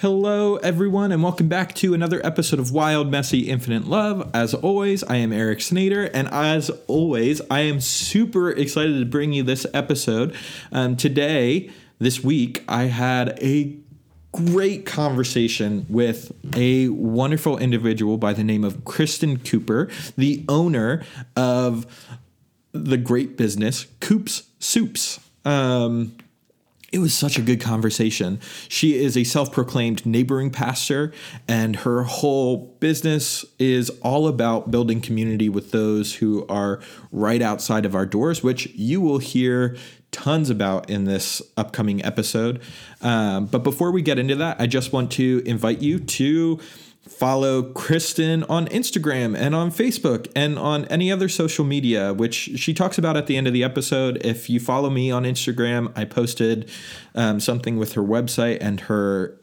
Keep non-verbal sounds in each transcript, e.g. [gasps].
Hello, everyone, and welcome back to another episode of Wild, Messy, Infinite Love. As always, I am Eric Snader, and as always, I am super excited to bring you this episode. Um, today, this week, I had a great conversation with a wonderful individual by the name of Kristen Cooper, the owner of the great business Coops Soups. Um, it was such a good conversation. She is a self proclaimed neighboring pastor, and her whole business is all about building community with those who are right outside of our doors, which you will hear tons about in this upcoming episode. Um, but before we get into that, I just want to invite you to follow Kristen on Instagram and on Facebook and on any other social media, which she talks about at the end of the episode. If you follow me on Instagram, I posted um, something with her website and her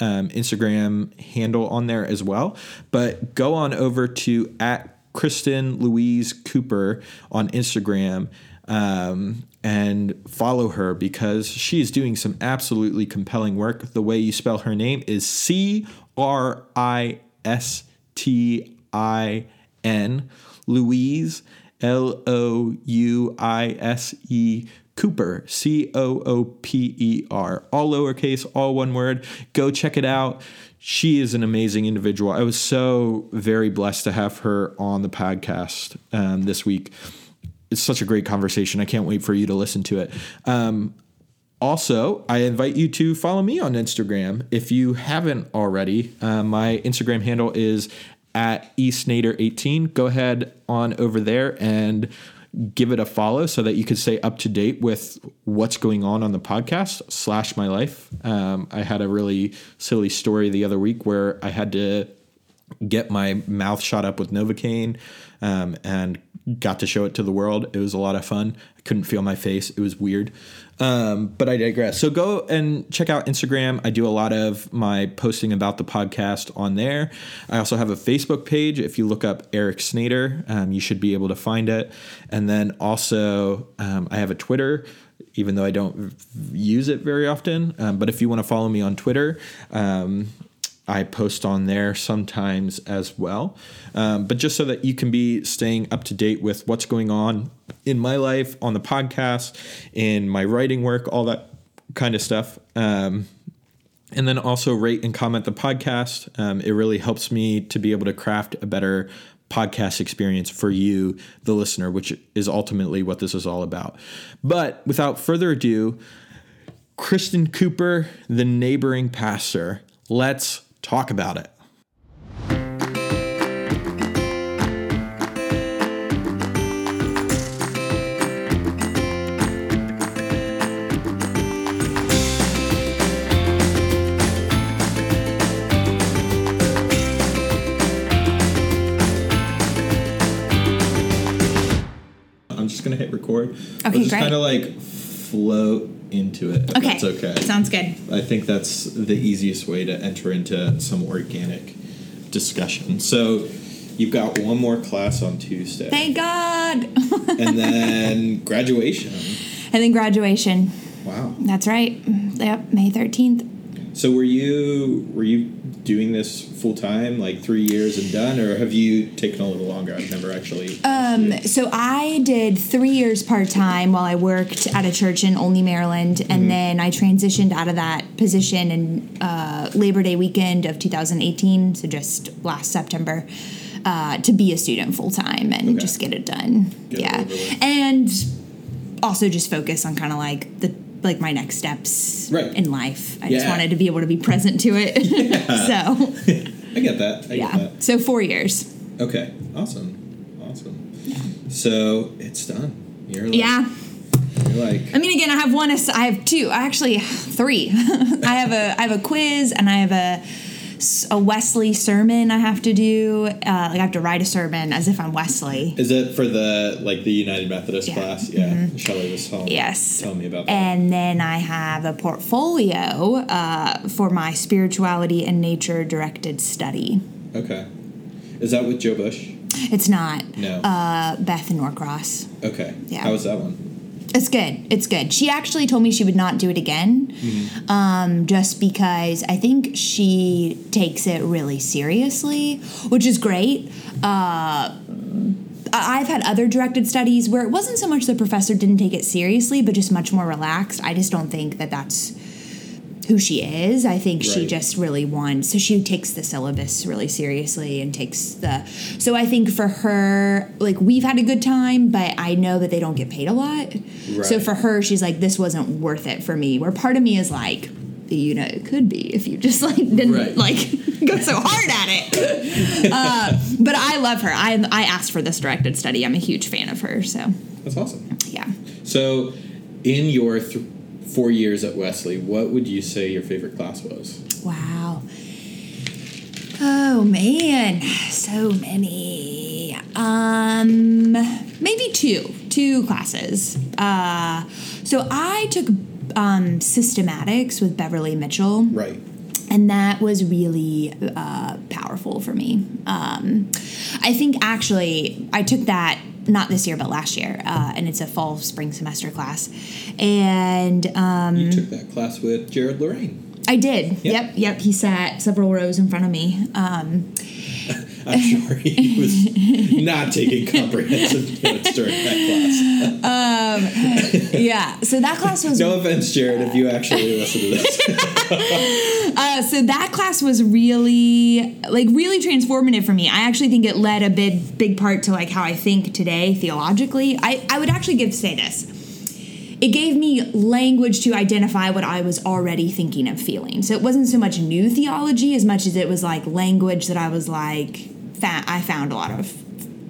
um, Instagram handle on there as well. But go on over to at Kristen Louise Cooper on Instagram um, and follow her because she is doing some absolutely compelling work. The way you spell her name is C R I S T I N, Louise, L O U I S E. Cooper, C O O P E R, all lowercase, all one word. Go check it out. She is an amazing individual. I was so very blessed to have her on the podcast um, this week. It's such a great conversation. I can't wait for you to listen to it. Um, also, I invite you to follow me on Instagram if you haven't already. Uh, my Instagram handle is at eSnader18. Go ahead on over there and give it a follow so that you can stay up to date with what's going on on the podcast slash my life. Um, I had a really silly story the other week where I had to get my mouth shot up with Novocaine um, and got to show it to the world. It was a lot of fun. I couldn't feel my face. It was weird. Um, but I digress. So go and check out Instagram. I do a lot of my posting about the podcast on there. I also have a Facebook page. If you look up Eric Snader, um, you should be able to find it. And then also, um, I have a Twitter. Even though I don't use it very often, um, but if you want to follow me on Twitter, um, I post on there sometimes as well. Um, but just so that you can be staying up to date with what's going on in my life, on the podcast, in my writing work, all that kind of stuff. Um, and then also rate and comment the podcast. Um, it really helps me to be able to craft a better podcast experience for you, the listener, which is ultimately what this is all about. But without further ado, Kristen Cooper, the neighboring pastor. Let's talk about it. I'm just gonna hit record. Okay, We'll just great. kind of like float into it. Okay. that's okay. Sounds good. I think that's the easiest way to enter into some organic discussion. So you've got one more class on Tuesday, Thank God. [laughs] and then graduation. and then graduation. Wow. That's right. Yep, May 13th. So were you were you doing this full time, like three years and done, or have you taken a little longer? I've never actually. Um, so I did three years part time while I worked at a church in Olney, Maryland, and then I transitioned out of that position in uh, Labor Day weekend of 2018, so just last September, uh, to be a student full time and Okay. just get it done. Get yeah, with. and also just focus on kind of like the like my next steps Right. in life. I just wanted to be able to be present to it. [laughs] [laughs] so [laughs] I get that. I yeah, get that. so four years. Okay. Awesome. Awesome. So it's done. You're like, Yeah. You're like. I mean, again, I have one. I have two. Actually, three. I have a. I have a quiz, and I have a a Wesley sermon I have to do. Uh, like I have to write a sermon as if I'm Wesley. Is it for the like the United Methodist Yeah. class? Yeah. Shelley was telling, Yes. telling me about that. And then I have a portfolio uh, for my spirituality and nature directed study. okay. Is that with Joe Bush? It's not No. uh, Beth Norcross. okay. yeah. How was that one? It's good. It's good. She actually told me she would not do it again, um, just because I think she takes it really seriously, which is great. Uh, I've had other directed studies where it wasn't so much the professor didn't take it seriously, but just much more relaxed. I just don't think that that's who she is. I think she just really wants. So she takes the syllabus really seriously and takes the. So I think for her, like we've had a good time, but I know that they don't get paid a lot. So for her, she's like, this wasn't worth it for me. Where part of me is like. You know, it could be if you just like didn't Right. like go so hard at it. [laughs] Uh, but I love her. I I asked for this directed study. I'm a huge fan of her. So That's awesome. yeah. So, in your th- four years at Wesley, what would you say your favorite class was? Wow. Oh man, so many. Um, maybe two, two classes. Uh, so I took um, systematics with Beverly Mitchell Right. and that was really uh, powerful for me. Um, I think actually I took that not this year but last year, uh, and it's a fall spring semester class, and um, You took that class with Jared Lorraine. I did. Yep. Yep, yep. He sat several rows in front of me. Um, [laughs] I'm sure he was not taking comprehensive notes during that class. yeah. So that class was No offense, Jared, if you actually listen to this. [laughs] Uh, so that class was really like really transformative for me. I actually think it led a big big part to like how I think today theologically. I I would actually give say this. It gave me language to identify what I was already thinking and feeling. So it wasn't so much new theology as much as it was like language that I was like fa- I found a lot of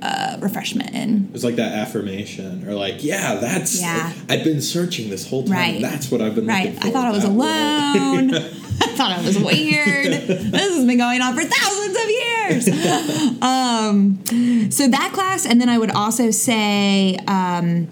uh, refreshment in. It was like that affirmation, or like, yeah, that's. Yeah. I've been searching this whole time. Right. That's what I've been Right. looking for. I thought I was alone. [laughs] I thought I was weird. this has been going on for thousands of years. [laughs] um, so that class, and then I would also say, um,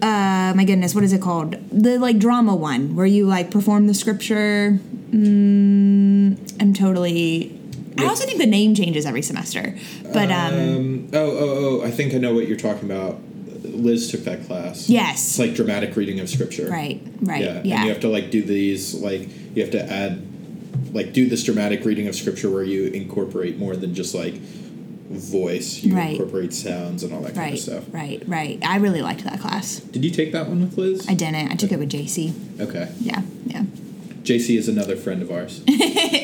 uh, my goodness, what is it called? The like drama one where you like perform the scripture. Mm, I'm totally. I also think the name changes every semester, but um, Um, oh, oh, oh! I think I know what you're talking about. Liz took that class. Yes. It's like dramatic reading of scripture. right, right, Yeah. yeah, And you have to like do these like you have to add like do this dramatic reading of scripture where you incorporate more than just like voice. You Right. incorporate sounds and all that kind of stuff. right, right. I really liked that class. Did you take that one with Liz? I didn't. I took it with JC. okay. Yeah, yeah. JC is another friend of ours [laughs]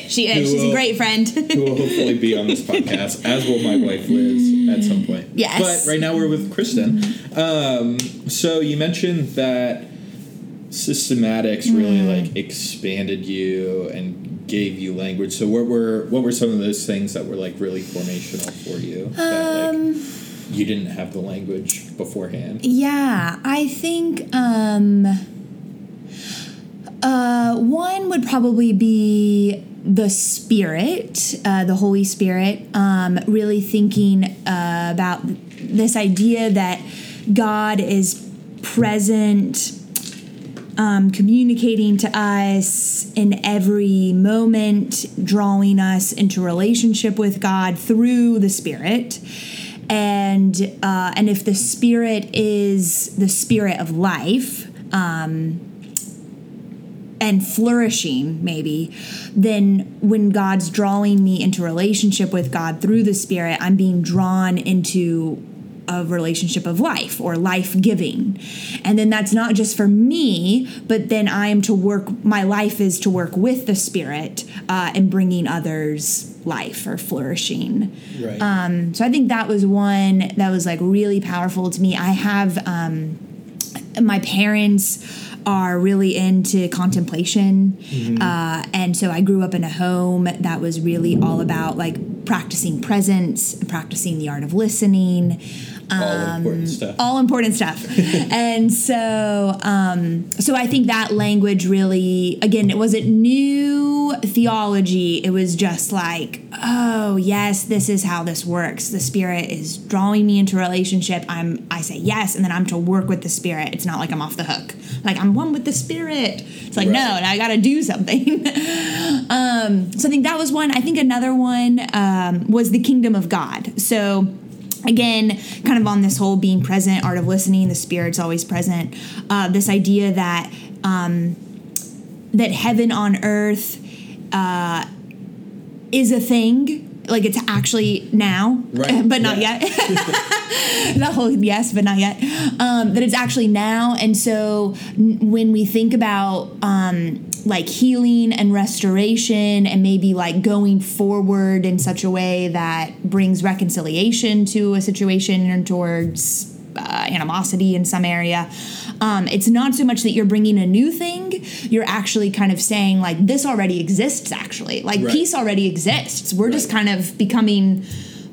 She is. Who She's a great friend. who will hopefully be on this [laughs] podcast, as will my wife Liz at some point. Yes. But right now we're with Kristen. Um, so you mentioned that systematics really Mm. like expanded you and gave you language. So what were what were some of those things that were like really formational for you? that Um, like you didn't have the language beforehand. yeah, I think um, uh, one would probably be the Spirit, uh, the Holy Spirit. Um, really thinking uh, about this idea that God is present um, communicating to us in every moment, drawing us into relationship with God through the Spirit. And uh, and if the Spirit is the Spirit of life, um, and flourishing maybe then when god's drawing me into relationship with god through the spirit i'm being drawn into a relationship of life or life giving and then that's not just for me but then i am to work my life is to work with the spirit uh, and bringing others life or flourishing. Right. um, so i think that was one that was like really powerful to me. I have um, my parents are really into contemplation. Uh, and so i grew up in a home that was really all about like practicing presence practicing the art of listening all important stuff. Um, all important stuff. [laughs] And so um so i think that language really again it wasn't new theology. It was just like oh yes this is how this works. The spirit is drawing me into relationship. I'm i say yes and then i'm to work with the spirit. It's not like i'm off the hook. Like i'm one with the spirit. It's like no Right. i gotta do something. [laughs] Um so i think that was one. I think another one um was the kingdom of god so again, kind of on this whole being present, art of listening, the spirit's always present. Uh, this idea that um, that heaven on earth uh, is a thing, like it's actually now, Right, [laughs] but not yeah. yet. [laughs] the whole yes, but not yet. Um, that it's actually now, and so n- when we think about um, like healing and restoration, and maybe like going forward in such a way that brings reconciliation to a situation and towards uh, animosity in some area. Um, it's not so much that you're bringing a new thing; you're actually kind of saying like this already exists. Actually, like Right. peace already exists. We're just kind of becoming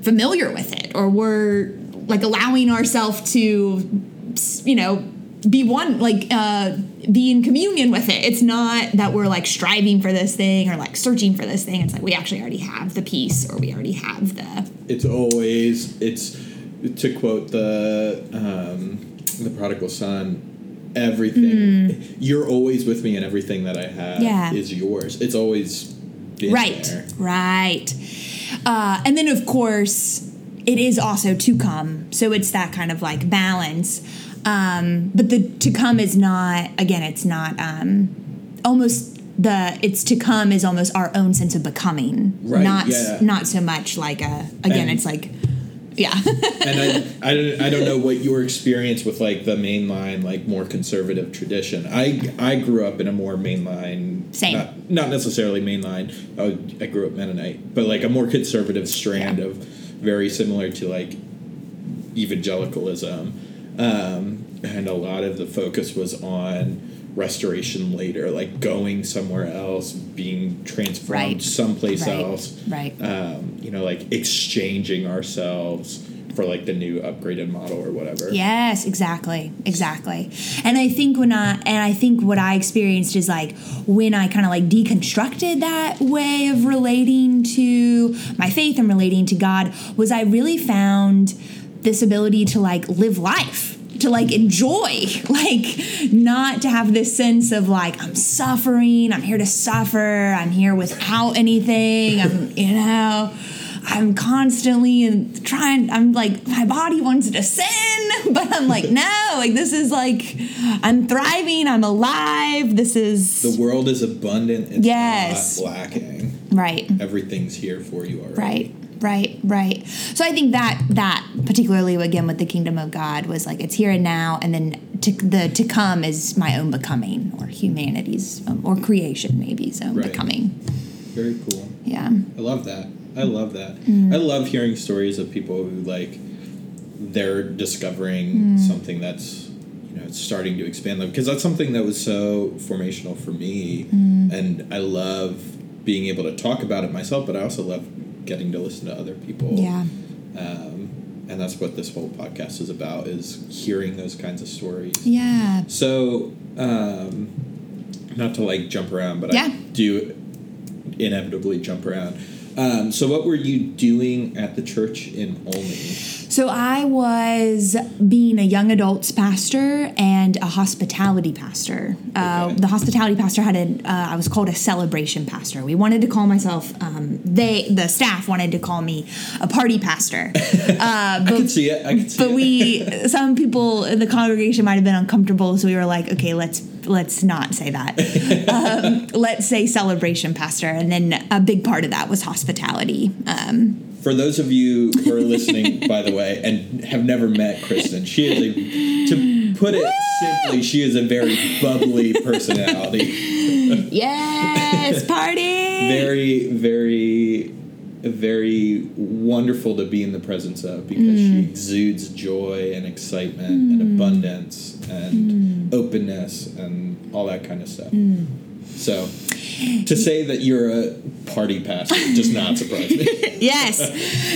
familiar with it, or we're like allowing ourselves to, you know, be one, like uh, be in communion with it. It's not that we're like striving for this thing or like searching for this thing. It's like we actually already have the peace, or we already have the it's always it's to quote the um, the prodigal son everything you're always with me and everything that i have. Yeah. is yours it's always right there. right uh, and then of course it is also to come so it's that kind of like balance um, but the to come is not again it's not um, almost the it's to come is almost our own sense of becoming Right, not yeah. not so much like a again And- it's like yeah [laughs] and I, I don't I don't know what your experience with like the mainline like more conservative tradition. I I grew up in a more mainline Same. not, not necessarily mainline. I, I grew up Mennonite, but like a more conservative strand Yeah. of very similar to like evangelicalism. Um, and a lot of the focus was on restoration later, like going somewhere else, being transformed Right. someplace Right. else right um, you know, like exchanging ourselves for like the new upgraded model or whatever. Yes, exactly, exactly. And I think when I and I think what I experienced is like when I kind of like deconstructed that way of relating to my faith and relating to God was I really found this ability to like live life to like enjoy [laughs] like not to have this sense of like i'm suffering i'm here to suffer i'm here without anything i'm [laughs] you know i'm constantly trying i'm like my body wants to sin [laughs] but i'm like no like this is like i'm thriving i'm alive this is The world is abundant. It's Yes. not lacking. right Everything's here for you already. Right, right, right. So I think that that particularly again with the kingdom of God was like it's here and now, and then to, the to come is my own becoming or humanity's um, or creation maybe's own Right. becoming. Very cool. Yeah, I love that. I love that. Mm. I love hearing stories of people who like they're discovering Mm. something that's you know it's starting to expand them because that's something that was so formational for me Mm. and I love being able to talk about it myself but I also love getting to listen to other people yeah, um, and that's what this whole podcast is about is hearing those kinds of stories yeah. so um, not to like jump around but Yeah. i do inevitably jump around um, so what were you doing at the church in olney So I was being a young adults pastor and a hospitality pastor. Uh, The hospitality pastor had a, uh, I was called a celebration pastor. We wanted to call myself, um, they, the staff wanted to call me a party pastor. [laughs] i can see it i can see but it we some people in the congregation might have been uncomfortable so we were like okay let's let's not say that. Um, [laughs] let's say celebration pastor. And then a big part of that was hospitality. Um, for those of you who are listening by the way and have never met kristen she is a to put it simply she is a very bubbly personality. Yes [laughs] party! Very very very wonderful to be in the presence of because she exudes joy and excitement and abundance and openness and all that kind of stuff. So to say that you're a party pastor does not surprise me. [laughs] Yes.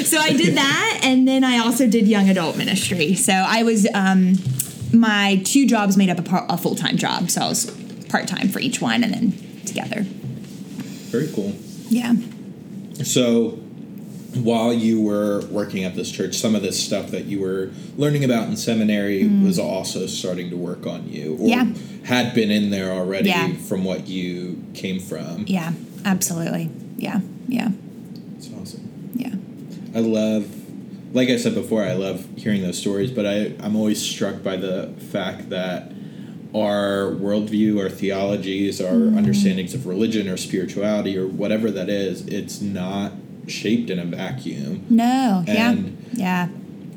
So i did that and then i also did young adult ministry. So i was um, my two jobs made up a, par- a full-time job. So i was part-time for each one and then together. Very cool. Yeah. So, while you were working at this church, some of this stuff that you were learning about in seminary was also starting to work on you, or Mm. Yeah. had been in there already Yeah. from what you came from. Yeah, absolutely. Yeah, yeah, It's awesome. yeah. I love like I said before, I love hearing those stories, but I, I'm always struck by the fact that our worldview, our theologies, our Mm-hmm. understandings of religion or spirituality or whatever that is, it's not shaped in a vacuum. No. And- yeah. Yeah.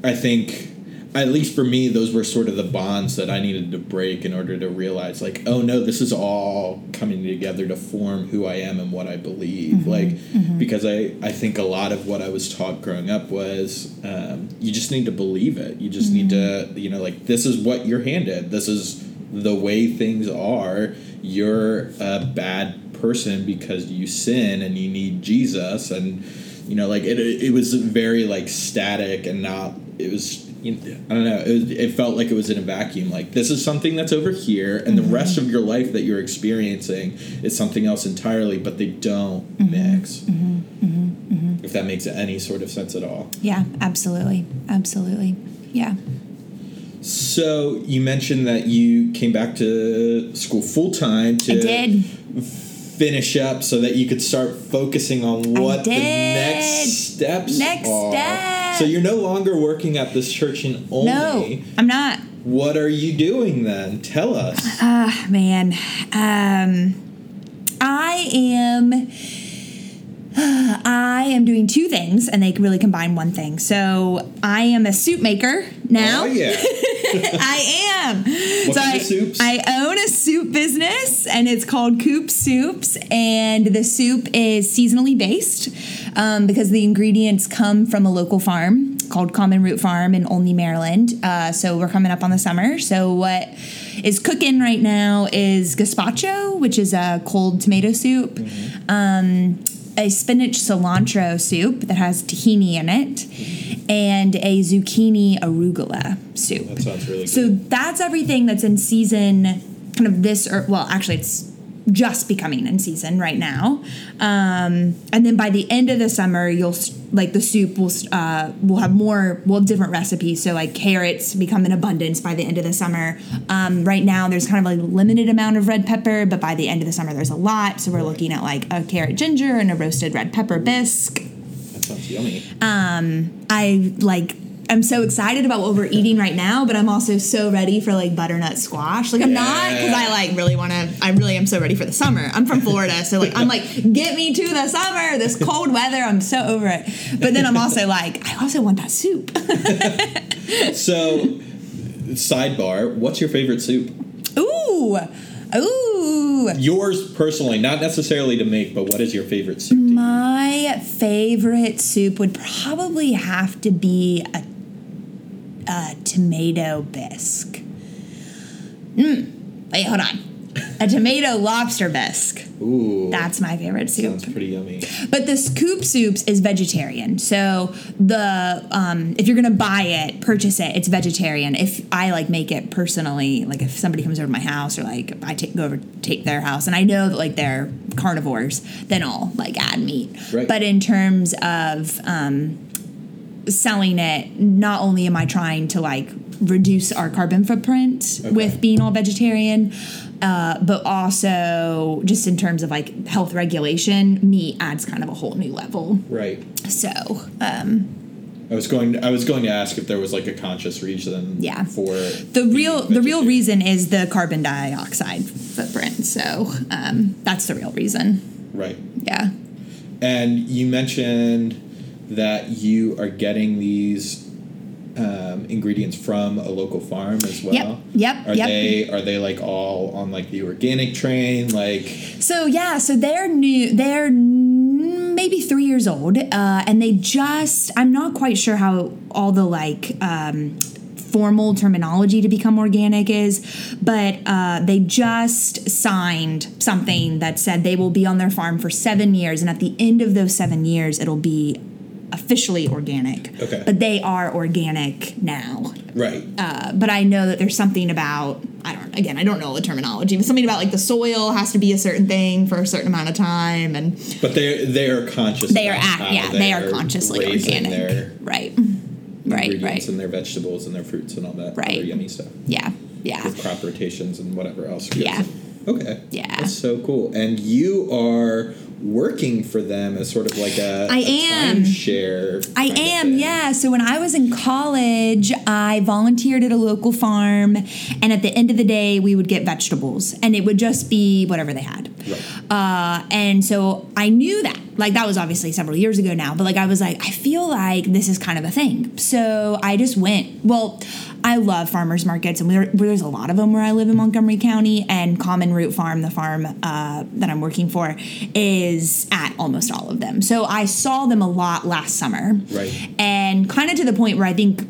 I think, at least for me, those were sort of the bonds that I needed to break in order to realize, like, oh no, this is all coming together to form who I am and what I believe. Mm-hmm, like, mm-hmm. because I, I think a lot of what I was taught growing up was um, you just need to believe it. You just need to, mm-hmm. you know, like, this is what you're handed. This is the way things are. You're a bad person because you sin and you need Jesus. And, you know, like, it, it was very, like, static and not, it was I don't know. It, it felt like it was in a vacuum. Like this is something that's over here, and the mm-hmm. rest of your life that you're experiencing is something else entirely. But they don't mm-hmm. mix. Mm-hmm. If that makes any sort of sense at all. Yeah. Absolutely. Absolutely. Yeah. So you mentioned that you came back to school full time to I did. Finish up, so that you could start focusing on what the next steps Next are. step. So you're no longer working at this church in Olney. No, I'm not. What are you doing then? Tell us. Ah, man. Um, I am. [sighs] I am doing two things, and they really combine one thing. So I am a soup maker now. Oh yeah. [laughs] I am. What so I? I own a soup business, and it's called Coop Soups. And the soup is seasonally based um, because the ingredients come from a local farm called Common Root Farm in Olney, Maryland. Uh, so we're coming up on the summer. So what is cooking right now is gazpacho, which is a cold tomato soup. Mm-hmm. Um, a spinach cilantro soup that has tahini in it, and a zucchini arugula soup. That sounds really So that's everything that's in season, kind of this, or well, actually, it's just becoming in season right now. Um, and then by the end of the summer, you'll like the soup will uh, will have more well different recipes. So like carrots become in abundance by the end of the summer. Um, right now, there's kind of like a limited amount of red pepper, but by the end of the summer, there's a lot. So we're looking at like a carrot ginger and a roasted red pepper bisque. That sounds yummy. I like I'm so excited about what we're eating right now, but I'm also so ready for like butternut squash. Like I'm not because I like really want to. I really am so ready for the summer. I'm from Florida, so like I'm like get me to the summer. This cold weather, I'm so over it. But then I'm also like I also want that soup. [laughs] So, sidebar, what's your favorite soup? ooh, ooh. Yours personally, not necessarily to make, but what is your favorite soup? My favorite soup would probably have to be a, a tomato bisque. Mm. Wait, hold on. A tomato lobster bisque. Ooh, That's my favorite soup. sounds pretty yummy. But the scoop soups is vegetarian. So the um, if you're gonna buy it, purchase it. It's vegetarian. If I like make it personally, like if somebody comes over to my house or like I take go over take their house, and I know that like they're carnivores, then I'll like add meat. Right. But in terms of um, selling it, not only am I trying to like reduce our carbon footprint Okay. with being all vegetarian, uh, but also just in terms of like health regulation, meat adds kind of a whole new level. Right. So, um, I was going. I was going to ask if there was like a conscious reason. Yeah. For the real the real reason is the carbon dioxide footprint. So um, that's the real reason. Right. Yeah. And you mentioned that you are getting these um, ingredients from a local farm as well. Yep, yep, Are yep. they are they like all on like the organic train? Like So yeah, so they're new. They're maybe three years old, uh, and they just. I'm not quite sure how all the like. Um, formal terminology to become organic is but uh, they just signed something that said they will be on their farm for seven years and at the end of those seven years it'll be officially organic Okay. but they are organic now right. uh, but I know that there's something about I don't again I don't know the terminology, but something about like the soil has to be a certain thing for a certain amount of time, and But they they are conscious. they are act yeah they are they're consciously organic, right, right, right, and their vegetables and their fruits and all that Right. other yummy stuff yeah, yeah, with crop rotations and whatever else. Yeah. Okay. Yeah. That's so cool. And you are working for them as sort of like a I a am. Timeshare. I am, yeah. So when I was in college, I volunteered at a local farm, and at the end of the day, we would get vegetables, and it would just be whatever they had. Right. Uh, and so I knew that. Like, that was obviously several years ago now, but like, I was like, I feel like this is kind of a thing. So I just went. Well, I love farmers markets, and we're, there's a lot of them where I live in Montgomery County, and Common Root Farm, the farm uh, that I'm working for, is at almost all of them. So I saw them a lot last summer. Right. And kind of to the point where I think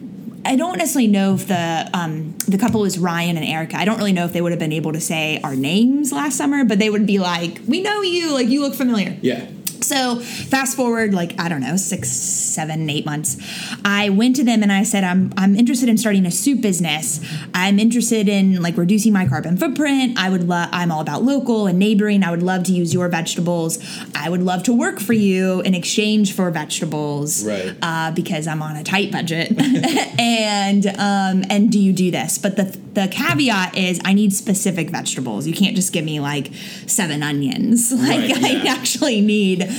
I don't necessarily know if the um, the couple is Ryan and Erica. I don't really know if they would have been able to say our names last summer, but they would be like, "We know you. Like you look familiar." Yeah. So fast forward, like I don't know, six, seven, eight months. I went to them and I said, "I'm I'm interested in starting a soup business. I'm interested in like reducing my carbon footprint. I would love. I'm all about local and neighboring. I would love to use your vegetables. I would love to work for you in exchange for vegetables, Right. Uh, because I'm on a tight budget. [laughs] and um, and do you do this? But the the caveat is I need specific vegetables. You can't just give me like seven onions. [laughs] Like Right, I actually need.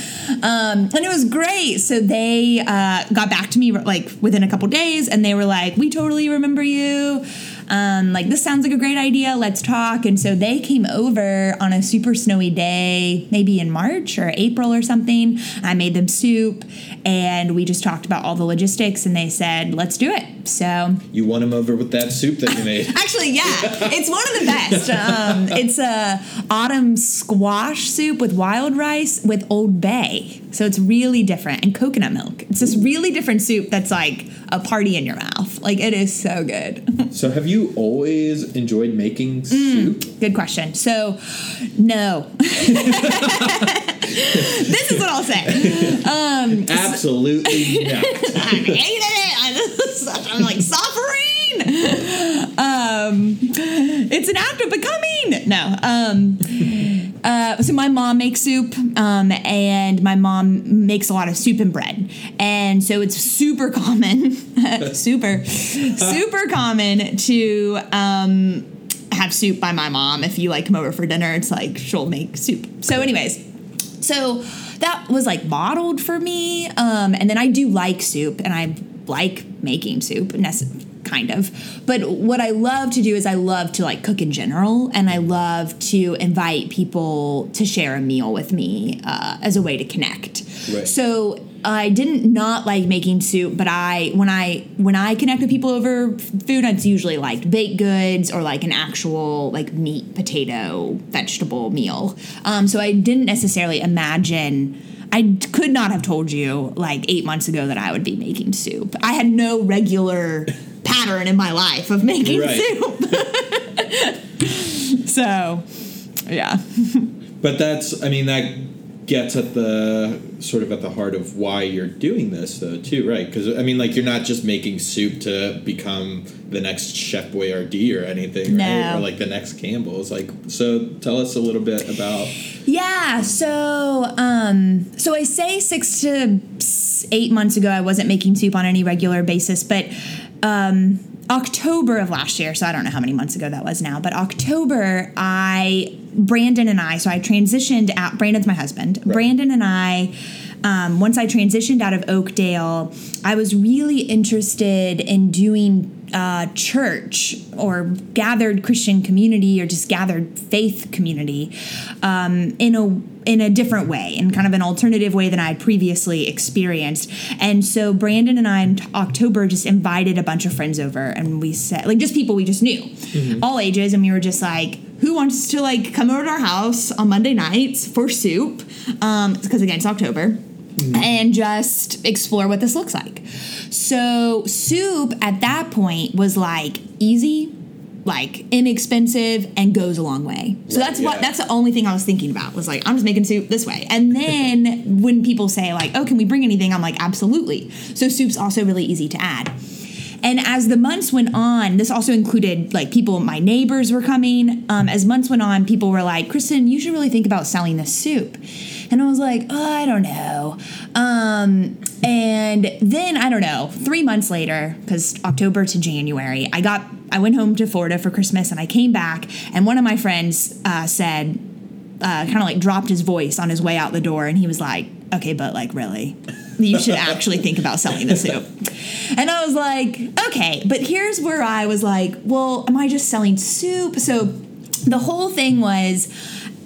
Um, and it was great. So they uh, got back to me like within a couple days, and they were like, "We totally remember you. Um, like this sounds like a great idea. Let's talk." And so they came over on a super snowy day, maybe in March or April or something. I made them soup, and we just talked about all the logistics. And they said, "Let's do it." So You won him over with that soup that you made. [laughs] Actually, yeah, it's one of the best. Um, it's a autumn squash soup with wild rice with Old Bay, so it's really different, and coconut milk. It's this really different soup that's like a party in your mouth. Like it is so good. [laughs] so have you always enjoyed making Mm. soup? good question. So, no. [laughs] this is what I'll say. Absolutely not. [laughs] I hated it. I just, I'm like suffering. Um, it's an act of becoming. No. Um, uh, so my mom makes soup, um, and my mom makes a lot of soup and bread, and so it's super common, [laughs] super, super common to. Um, have soup by my mom if you like come over for dinner it's like she'll make soup so anyways so that was like modeled for me um, and then i do like soup and i like making soup kind of but what i love to do is i love to like cook in general and i love to invite people to share a meal with me uh, as a way to connect Right. so I didn't not like making soup, but I when I when I connect with people over food, it's usually like baked goods or like an actual like meat, potato, vegetable meal. Um, so I didn't necessarily imagine. I could not have told you like eight months ago that I would be making soup. I had no regular pattern in my life of making Right. soup. [laughs] so, yeah. [laughs] But that's, I mean, that gets at the sort of at the heart of why you're doing this, though, too, right? Because I mean, like, you're not just making soup to become the next Chef Boyardee or anything, right? Or like the next Campbell's. Like, so tell us a little bit about. Yeah, so um so I say 6 to 8 months ago I wasn't making soup on any regular basis, but um October of last year, so I don't know how many months ago that was now, but October I Brandon and I, so I transitioned out Brandon's my husband. Brandon and I um, once I transitioned out of Oakdale, I was really interested in doing uh, church or gathered Christian community or just gathered faith community um, in a in a different way, in kind of an alternative way than I had previously experienced. And so Brandon and I in October just invited a bunch of friends over, and we said like just people we just knew, all ages, and we were just like, who wants to like come over to our house on Monday nights for soup? Um, because again, it's October and just explore what this looks like. So, soup at that point was like easy, like inexpensive, and goes a long way. So Right, that's what yeah. that's the only thing I was thinking about was like I'm just making soup this way. And then [laughs] when people say like, "Oh, can we bring anything?" I'm like, "Absolutely." So soup's also really easy to add. And as the months went on, this also included like people, my neighbors were coming. Um, as months went on, people were like, Kristen, you should really think about selling this soup. And I was like, oh, I don't know. Um, and then I don't know, three months later, because October to January, I got, I went home to Florida for Christmas and I came back and one of my friends uh, said, uh, kind of like dropped his voice on his way out the door, and he was like, "Okay, but like really." You should actually think about selling the soup. And I was like, okay, but here's where I was like, well, am I just selling soup? So the whole thing was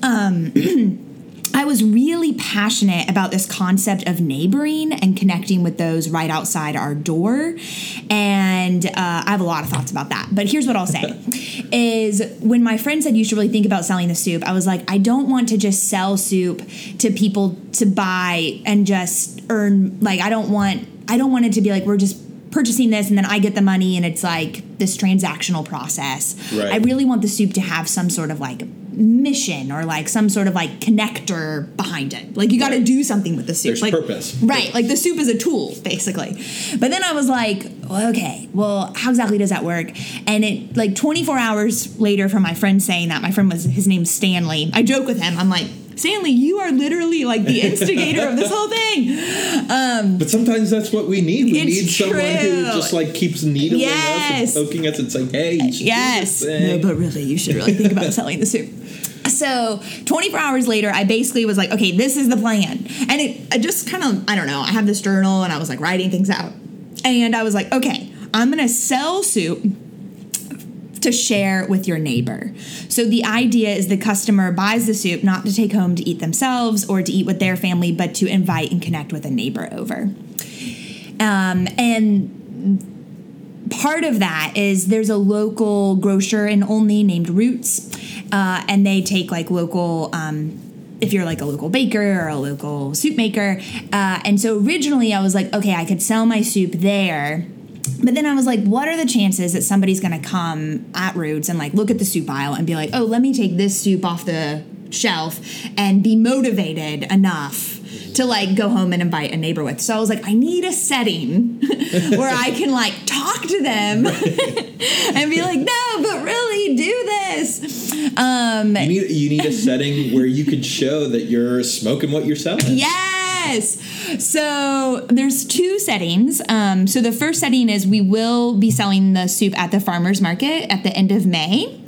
um, [clears throat] I was really passionate about this concept of neighboring and connecting with those right outside our door. And uh, I have a lot of thoughts about that. But here's what I'll say [laughs] is when my friend said you should really think about selling the soup, I was like, I don't want to just sell soup to people to buy and just earn like I don't want I don't want it to be like we're just purchasing this and then I get the money and it's like this transactional process. Right. I really want the soup to have some sort of like mission or like some sort of like connector behind it. Like you got to Right. do something with the soup. There's like, purpose. Right. Like the soup is a tool basically. But then I was like, well, okay, well, how exactly does that work? And it like 24 hours later from my friend saying that, my friend was his name's Stanley. I joke with him. I'm like, Stanley, you are literally like the instigator of this whole thing. Um, But sometimes that's what we need. We need someone who just like keeps needling Yes. us and poking us and saying, "Hey, you should do Yes. No, but really, you should really think about [laughs] selling the soup. So 24 hours later, I basically was like, okay, this is the plan. And it I just kind of, I don't know, I have this journal and I was like writing things out. And I was like, okay, I'm going to sell soup to share with your neighbor. So the idea is the customer buys the soup not to take home to eat themselves or to eat with their family, but to invite and connect with a neighbor over. Um, and part of that is there's a local grocer in Olney named Roots, uh, and they take like local. Um, if you're like a local baker or a local soup maker, uh, and so originally I was like, okay, I could sell my soup there. But then I was like, what are the chances that somebody's gonna come at Roots and like look at the soup aisle and be like, oh, let me take this soup off the shelf and be motivated enough to like go home and invite a neighbor with. So I was like, I need a setting [laughs] where I can like talk to them [laughs] and be like, no, but really do this. Um, You need you need a setting where you could show that you're smoking what you're selling. Yes. So there's two settings. Um, so the first setting is we will be selling the soup at the farmers market at the end of May.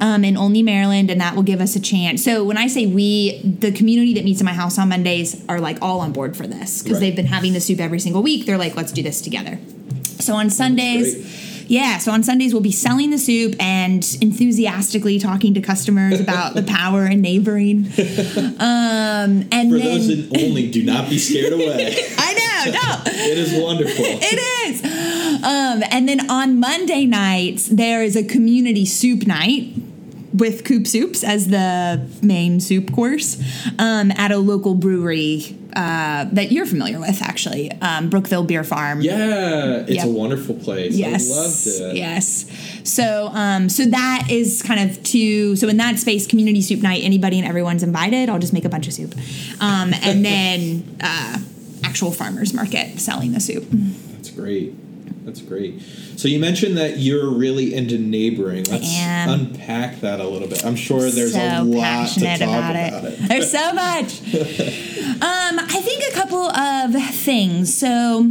Um, in Olney, Maryland, and that will give us a chance. So when I say we, the community that meets in my house on Mondays are like all on board for this because Right. they've been having the soup every single week. They're like, let's do this together. So on Sundays, yeah, so on Sundays we'll be selling the soup and enthusiastically talking to customers about the power in neighboring. [laughs] Um, and For then those that only do not be scared away. [laughs] I know, no. it is wonderful. It is. Um, and then on Monday nights, there is a community soup night with Coop Soups as the main soup course um, at a local brewery uh, that you're familiar with, actually, um, Brookville Beer Farm. Yeah, it's Yep. a wonderful place. Yes. I loved it. Yes. So, um, so that is kind of to so in that space, community soup night. Anybody and everyone's invited. I'll just make a bunch of soup, um, and [laughs] then uh, actual farmers market selling the soup. That's great. That's great. So you mentioned that you're really into neighboring. Let's unpack that a little bit. I'm sure there's so a lot to talk about, about, it. it. [laughs] There's so much. [laughs] um, I think a couple of things. So,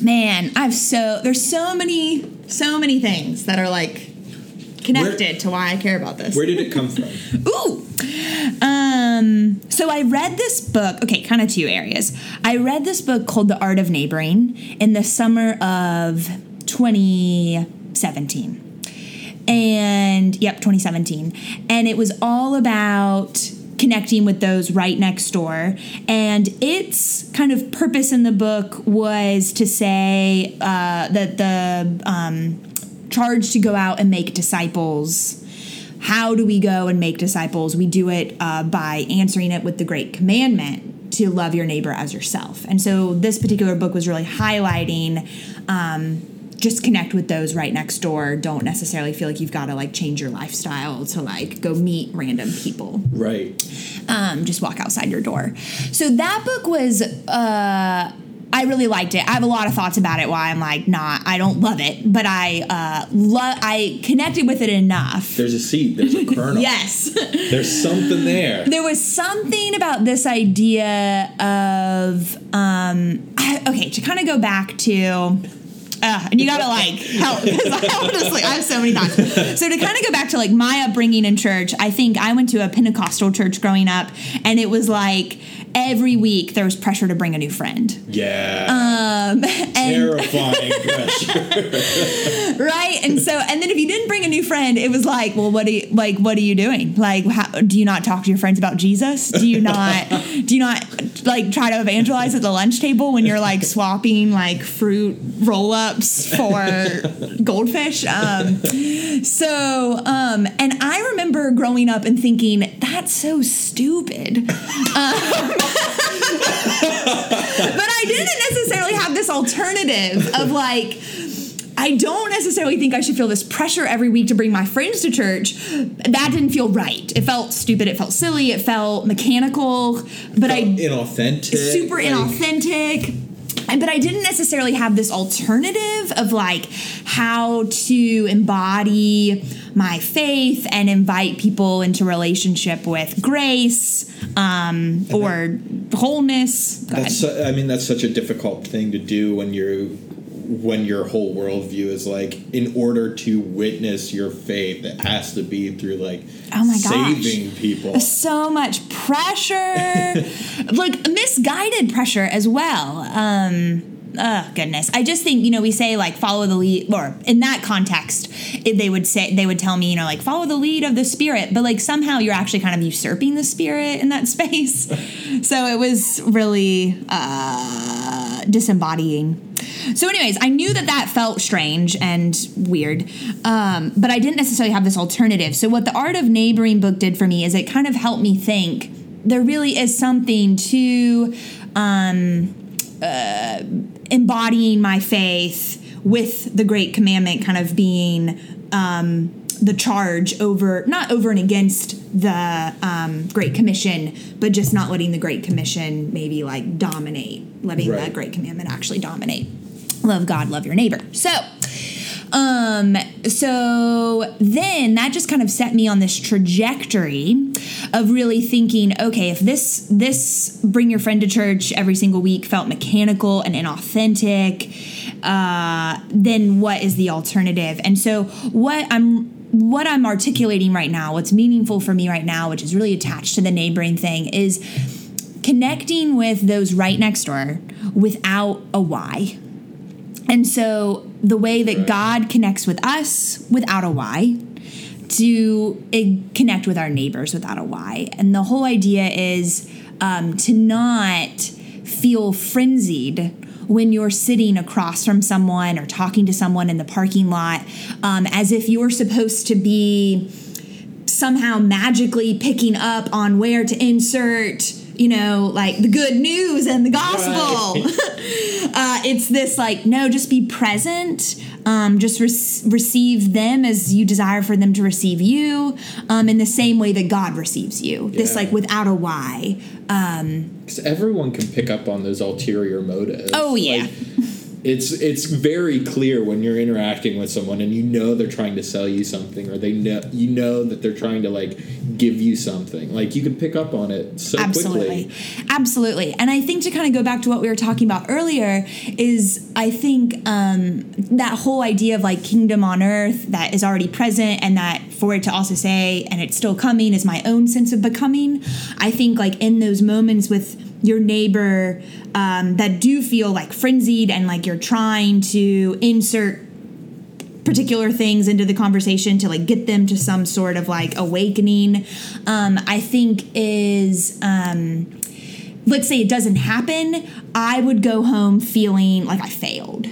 man, I've so there's so many so many things that are like connected to why I care about this. Where did it come from? [laughs] Ooh. Um, so I read this book, okay, kind of two areas. I read this book called The Art of Neighboring in the summer of 2017. And yep, 2017. And it was all about connecting with those right next door. And its kind of purpose in the book was to say uh, that the um, charge to go out and make disciples how do we go and make disciples? We do it uh, by answering it with the great commandment to love your neighbor as yourself. And so this particular book was really highlighting um, just connect with those right next door. Don't necessarily feel like you've got to like change your lifestyle to like go meet random people Right. um, just walk outside your door. So that book was, uh, I really liked it. I have a lot of thoughts about it. Why I'm like, not, I don't love it, but I uh, love, I connected with it enough. There's a seed. There's a kernel. Yes. [laughs] There's something there. there was something about this idea of um I, okay to kind of go back to uh, and you gotta like help because like I have so many thoughts. So to kind of go back to like my upbringing in church, I think I went to a Pentecostal church growing up, and it was like every week there was pressure to bring a new friend. Yeah. Um, and Terrifying [laughs] pressure. right and so and then if you didn't bring a new friend it was like well what are you like what are you doing like how, do you not talk to your friends about jesus do you not do you not like try to evangelize at the lunch table when you're like swapping like fruit roll-ups for goldfish um so um and i remember growing up and thinking that's so stupid um, but I didn't necessarily have this alternative of like, I don't necessarily think I should feel this pressure every week to bring my friends to church. That didn't feel right. It felt stupid. It felt silly. It felt mechanical. But I inauthentic. super like- inauthentic. And- But I didn't necessarily have this alternative of like how to embody my faith and invite people into relationship with grace um, or wholeness. Go That's su- I mean, that's such a difficult thing to do when you're when your whole worldview is like, in order to witness your faith, it has to be through like Oh my gosh. saving people. so much pressure, [laughs] like misguided pressure as well. Um, oh goodness, I just think you know we say like follow the lead, or in that context, if they would say they would tell me you know like follow the lead of the spirit, but like somehow you're actually kind of usurping the spirit in that [laughs] space. so it was really uh, disembodying. So, anyways, I knew that that felt strange and weird, um, but I didn't necessarily have this alternative. So, what the Art of Neighboring book did for me is it kind of helped me think there really is something to um, uh, embodying my faith with the Great Commandment kind of being um, the charge over, not over and against the um, Great Commission, but just not letting the Great Commission maybe like dominate, letting Right. the Great Commandment actually dominate. Love God, love your neighbor. So, um, so then that just kind of set me on this trajectory of really thinking, okay, if this this bring your friend to church every single week felt mechanical and inauthentic, uh, then what is the alternative? And so what I'm what I'm articulating right now, what's meaningful for me right now, which is really attached to the neighboring thing, is connecting with those right next door without a why. And so the way that Right. God connects with us without a why, to connect with our neighbors without a why. And the whole idea is um, to not feel frenzied when you're sitting across from someone or talking to someone in the parking lot um, as if you're supposed to be somehow magically picking up on where to insert you know like the good news and the gospel. [laughs] Uh, it's this like no just be present. Um, just re- receive them as you desire for them to receive you um, in the same way that god receives you. This like without a why. Um, Because everyone can pick up on those ulterior motives. Oh, yeah. Like, it's it's very clear when you're interacting with someone and you know they're trying to sell you something or they know you know that they're trying to like give you something. Like you can pick up on it so absolutely quickly. absolutely and i think to kind of go back to what we were talking about earlier is i think um, that whole idea of like kingdom on earth that is already present and that for it to also say and it's still coming is my own sense of becoming i think like in those moments with your neighbor um, that do feel like frenzied and like you're trying to insert particular things into the conversation to like get them to some sort of like awakening um, i think is um, let's say it doesn't happen i would go home feeling like i failed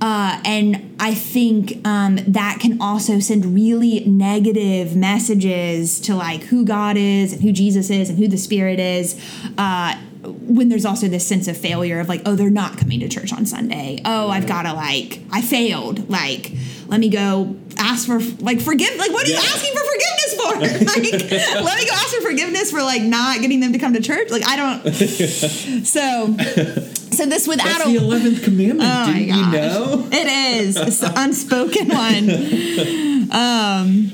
uh, and I think um, that can also send really negative messages to like who God is and who Jesus is and who the Spirit is. Uh, when there's also this sense of failure of like, oh, they're not coming to church on Sunday. Oh, I've got to like, I failed. Like, let me go ask for like forgive. Like, what are you asking for forgiveness for? [laughs] like, let me go ask for forgiveness for like not getting them to come to church. Like, I don't. [laughs] So, so this without That's a the eleventh commandment. Oh my Didn't you know? It is. It's the unspoken one. [laughs] Um,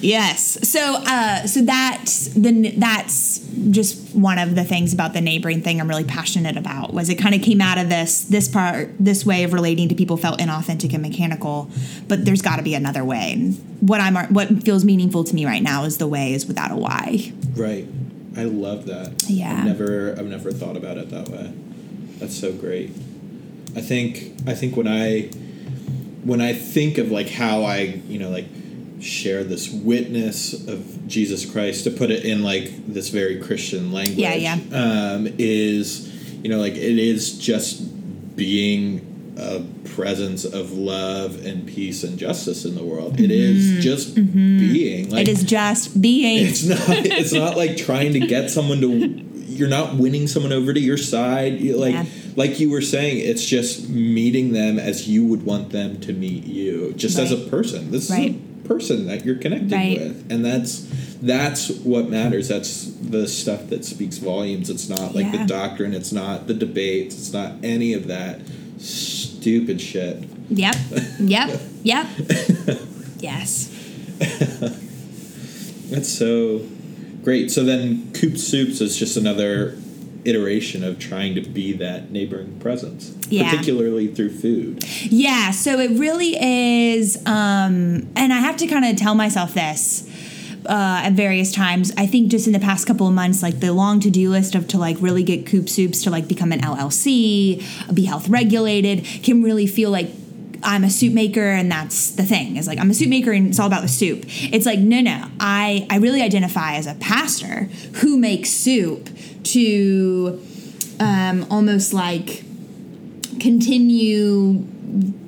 Yes. So, uh, so that's the that's just one of the things about the neighboring thing I'm really passionate about. Was it kind of came out of this this part this way of relating to people felt inauthentic and mechanical, but there's got to be another way. And what I'm what feels meaningful to me right now is the way is without a why. Right. I love that. Yeah. I've never I've never thought about it that way. That's so great. I think I think when I when I think of like how I, you know, like share this witness of Jesus Christ to put it in like this very Christian language. Yeah, yeah. Um, is you know like it is just being a presence of love and peace and justice in the world. It is just being. Like, Mm-hmm. it is just being. it's not. It's not like trying to get someone to. You're not winning someone over to your side. Like, Yeah. like you were saying, it's just meeting them as you would want them to meet you, just as a person. This Right. is a person that you're connecting Right. with, and that's that's what matters. That's the stuff that speaks volumes. It's not like Yeah. the doctrine. It's not the debates. It's not any of that stupid shit. Yep. [laughs] Yep. Yep. yes. [laughs] That's so great. So then, Coop Soups is just another iteration of trying to be that neighboring presence, Yeah. particularly through food. Yeah, so it really is, um, and I have to kind of tell myself this uh, at various times. I think just in the past couple of months, like the long to do list of to like really get Coop Soups to like become an LLC, be health regulated, can really feel like. I'm a soup maker and that's the thing. Is like I'm a soup maker and it's all about the soup. It's like no no. I I really identify as a pastor who makes soup to um, almost like continue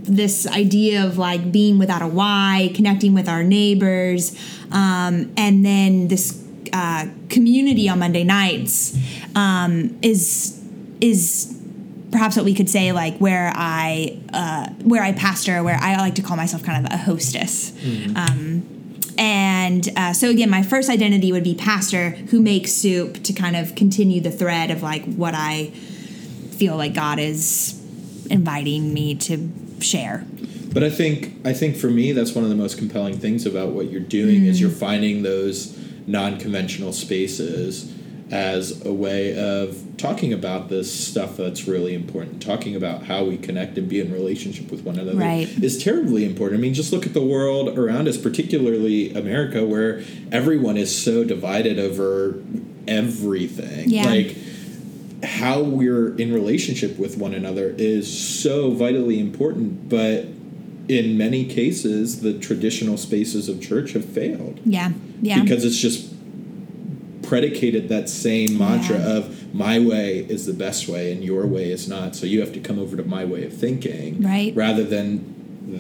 this idea of like being without a why, connecting with our neighbors, um, and then this uh, community on Monday nights um, is is perhaps what we could say like where I uh, where I pastor, where I like to call myself kind of a hostess. Um, and uh, so again, my first identity would be pastor who makes soup to kind of continue the thread of like what I feel like God is inviting me to share. But I think I think for me that's one of the most compelling things about what you're doing is you're finding those non-conventional spaces as a way of talking about this stuff that's really important. Talking about how we connect and be in relationship with one another Right. is terribly important. I mean, just look at the world around us, particularly America, where everyone is so divided over everything. Yeah. Like how we're in relationship with one another is so vitally important, but in many cases, the traditional spaces of church have failed Yeah, yeah, because it's just predicated that same mantra Yeah. of my way is the best way and your way is not. So you have to come over to my way of thinking, Right. Rather than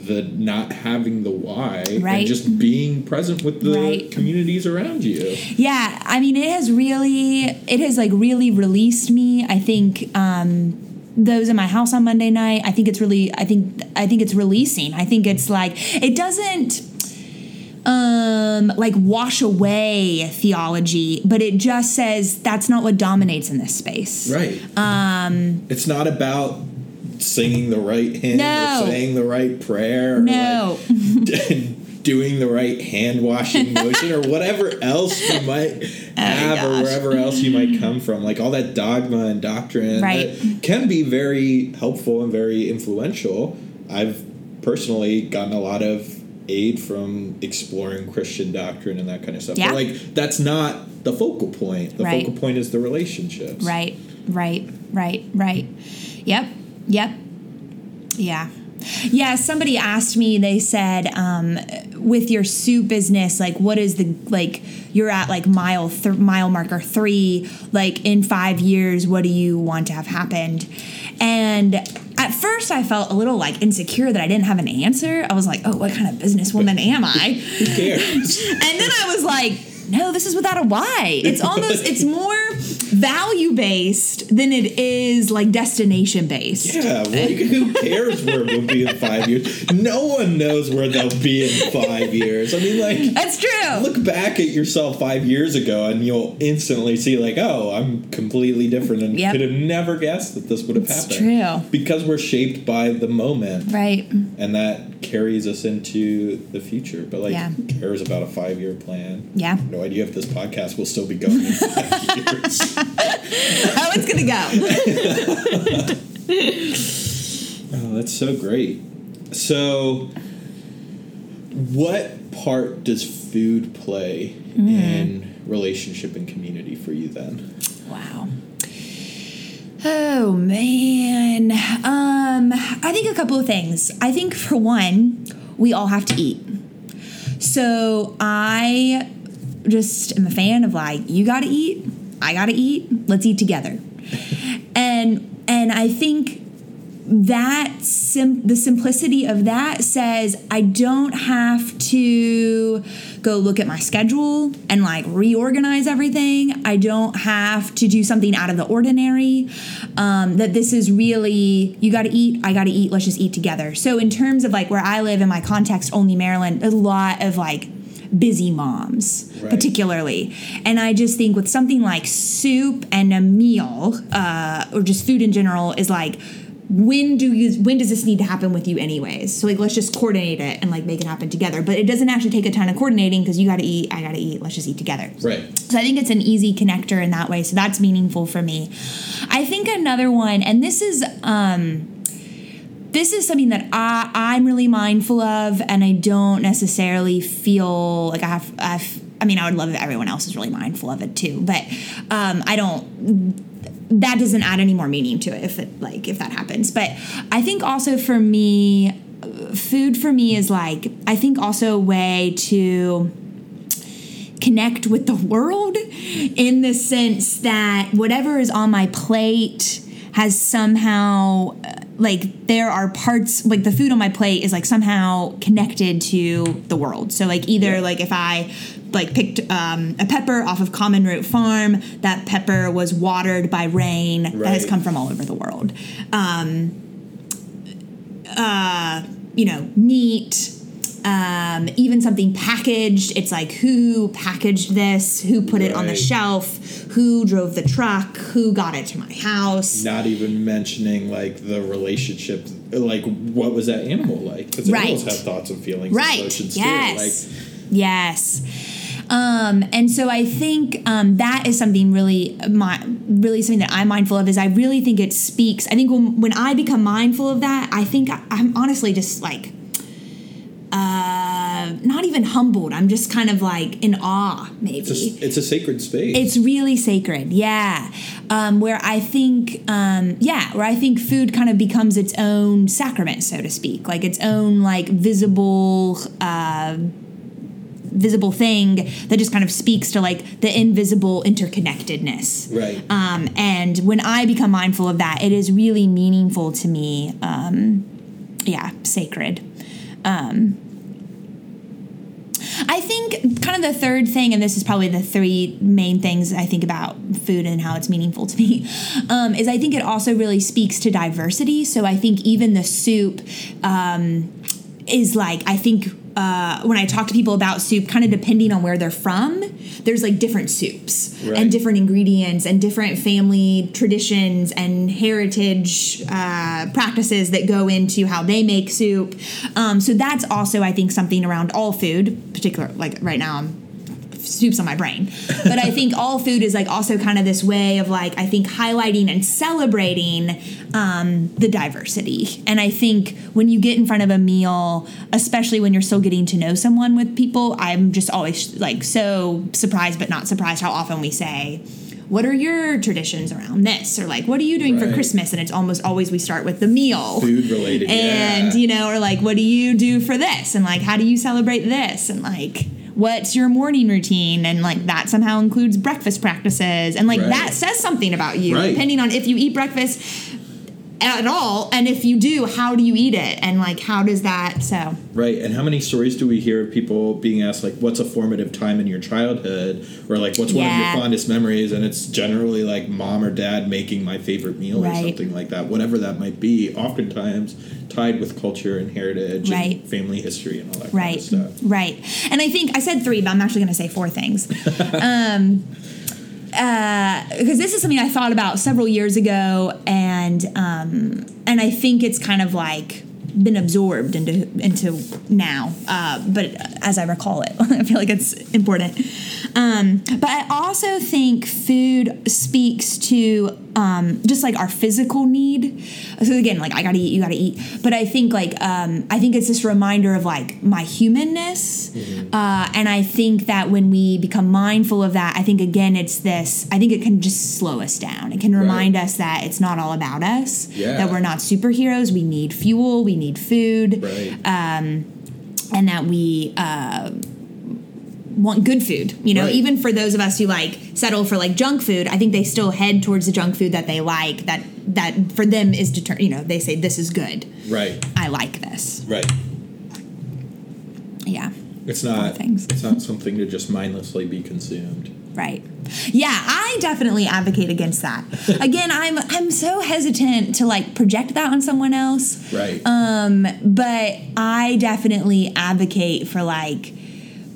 the not having the why Right. and just being present with the Right. communities around you. yeah. I mean, it has really, it has like really released me. I think um, those in my house on Monday night. I think it's really, I think, I think it's releasing. I think it's like it doesn't. Um like wash away theology but it just says that's not what dominates in this space Right. Um, it's not about singing the right hymn No. or saying the right prayer. Or no like [laughs] doing the right hand washing motion or whatever else you [laughs] might have or Oh wherever else you might come from. Like all that dogma and doctrine Right. that can be very helpful and very influential. I've personally gotten a lot of aid from exploring Christian doctrine and that kind of stuff. Yeah. But like that's not the focal point. The Right. focal point is the relationships. Right, right, right, right. Yep, yep. Yeah. Yeah, somebody asked me, they said, um, with your soup business, like, what is the, like, you're at like mile, th- mile marker three, like, in five years, what do you want to have happened? And at first, I felt a little like insecure that I didn't have an answer. I was like, oh, what kind of businesswoman am I? Who cares? [laughs] And then I was like, no, this is without a why. It's almost it's [laughs] more value based than it is like destination based. Yeah, like, who cares where we'll be in five years? No one knows where they'll be in five years. I mean, like, That's true. look back at yourself five years ago and you'll instantly see, like, oh, I'm completely different and Yep. could have never guessed that this would have It's happened. true. Because we're shaped by the moment. right. And that carries us into the future. But like, Yeah. who cares about a five year plan? Yeah. No idea if this podcast will still be going in five [laughs] years. How it's gonna go. [laughs] Oh, that's so great. So, what part does food play Mm-hmm. in relationship and community for you then? Wow. Oh man. Um I think a couple of things. I think for one, we all have to eat. So I just am a fan of like you got to eat, I got to eat, let's eat together. and and I think that sim- the simplicity of that says I don't have to go look at my schedule and like reorganize everything. I don't have to do something out of the ordinary. Um, that this is really you got to eat, I got to eat. Let's just eat together. So in terms of like where I live in my context, Olney, Maryland, a lot of like busy moms Right. particularly and i just think with something like soup and a meal uh, or just food in general is like when do you when does this need to happen with you anyways so like let's just coordinate it and like make it happen together but it doesn't actually take a ton of coordinating because you got to eat i got to eat let's just eat together Right. so I think it's an easy connector in that way. So that's meaningful for me. I think another one, and this is um, this is something that I, I'm really mindful of, and I don't necessarily feel like I have. I've, I mean, I would love if everyone else is really mindful of it too, but um, I don't that doesn't add any more meaning to it if it like if that happens but i think also for me food for me is like i think also a way to connect with the world in the sense that whatever is on my plate has somehow uh, like there are parts like the food on my plate is like somehow connected to the world so like either Yeah. like if i like picked um, a pepper off of common root farm that pepper was watered by rain that has come from all over the world um, uh, you know, meat, um, even something packaged. It's like who packaged this, who put it on the shelf, who drove the truck, who got it to my house. Not even mentioning like the relationship, like what was that animal like? Because Right. animals have thoughts and feelings, and Right. emotions Yes. too. yes. Um, and so I think um, that is something really, my, really something that I'm mindful of. Is I really think it speaks. I think when, when I become mindful of that, I think I, I'm honestly just like, uh, not even humbled. I'm just kind of like in awe, maybe. It's, a, it's a sacred space. It's really sacred, yeah. Um, where I think, um, yeah, where I think food kind of becomes its own sacrament, so to speak, like its own like visible, uh, visible thing that just kind of speaks to like the invisible interconnectedness. right. Um, and when I become mindful of that, it is really meaningful to me. Um, yeah, sacred. Um, I think kind of the third thing, and this is probably the three main things I think about food and how it's meaningful to me, [laughs] um, is I think it also really speaks to diversity. So I think even the soup um, is like, I think uh, when I talk to people about soup, kind of depending on where they're from, there's like different soups Right. and different ingredients and different family traditions and heritage uh, practices that go into how they make soup. Um, so that's also, I think, something around all food, particular like right now. I'm soup's on my brain. But I think all food is like also kind of this way of like I think highlighting and celebrating um, the diversity. And I think when you get in front of a meal, especially when you're still getting to know someone with people, I'm just always like so surprised but not surprised how often we say. What are your traditions around this? Or like, what are you doing for Christmas? And it's almost always we start with the meal Food related. and yeah. you know or like what do you do for this and like how do you celebrate this and like what's your morning routine and like that somehow includes breakfast practices and like Right. that says something about you Right. depending on if you eat breakfast at all and if you do how do you eat it and like how does that so Right, and how many stories do we hear of people being asked like, "What's a formative time in your childhood?" or like, "What's one of your fondest memories?" And it's generally like mom or dad making my favorite meal or something like that, whatever that might be. Oftentimes tied with culture and heritage Right. and family history and all that right kind of stuff. right and i think i said three but i'm actually going to say four things [laughs] um because this is something I thought about several years ago, and um, and I think it's kind of like been absorbed into into now. Uh, but as I recall it, [laughs] I feel like it's important. Um, but I also think food speaks to um, just like our physical need. So again, like I gotta eat, you gotta eat. But I think like um, I think it's this reminder of like my humanness, uh, and I think that when we become mindful of that, I think again it's this. I think it can just slow us down. It can remind us that it's not all about us. Yeah. That we're not superheroes. We need fuel. We need food Right. and that we uh, want good food. You know, Right. even for those of us who like settle for like junk food, I think they still head towards the junk food that they like. That that for them is deter. You know, they say this is good. right. I like this. Right. Yeah. It's not. things. It's not something to just mindlessly be consumed. Right. Yeah, I definitely advocate against that. [laughs] Again, I'm I'm so hesitant to like project that on someone else. Right. Um, but I definitely advocate for like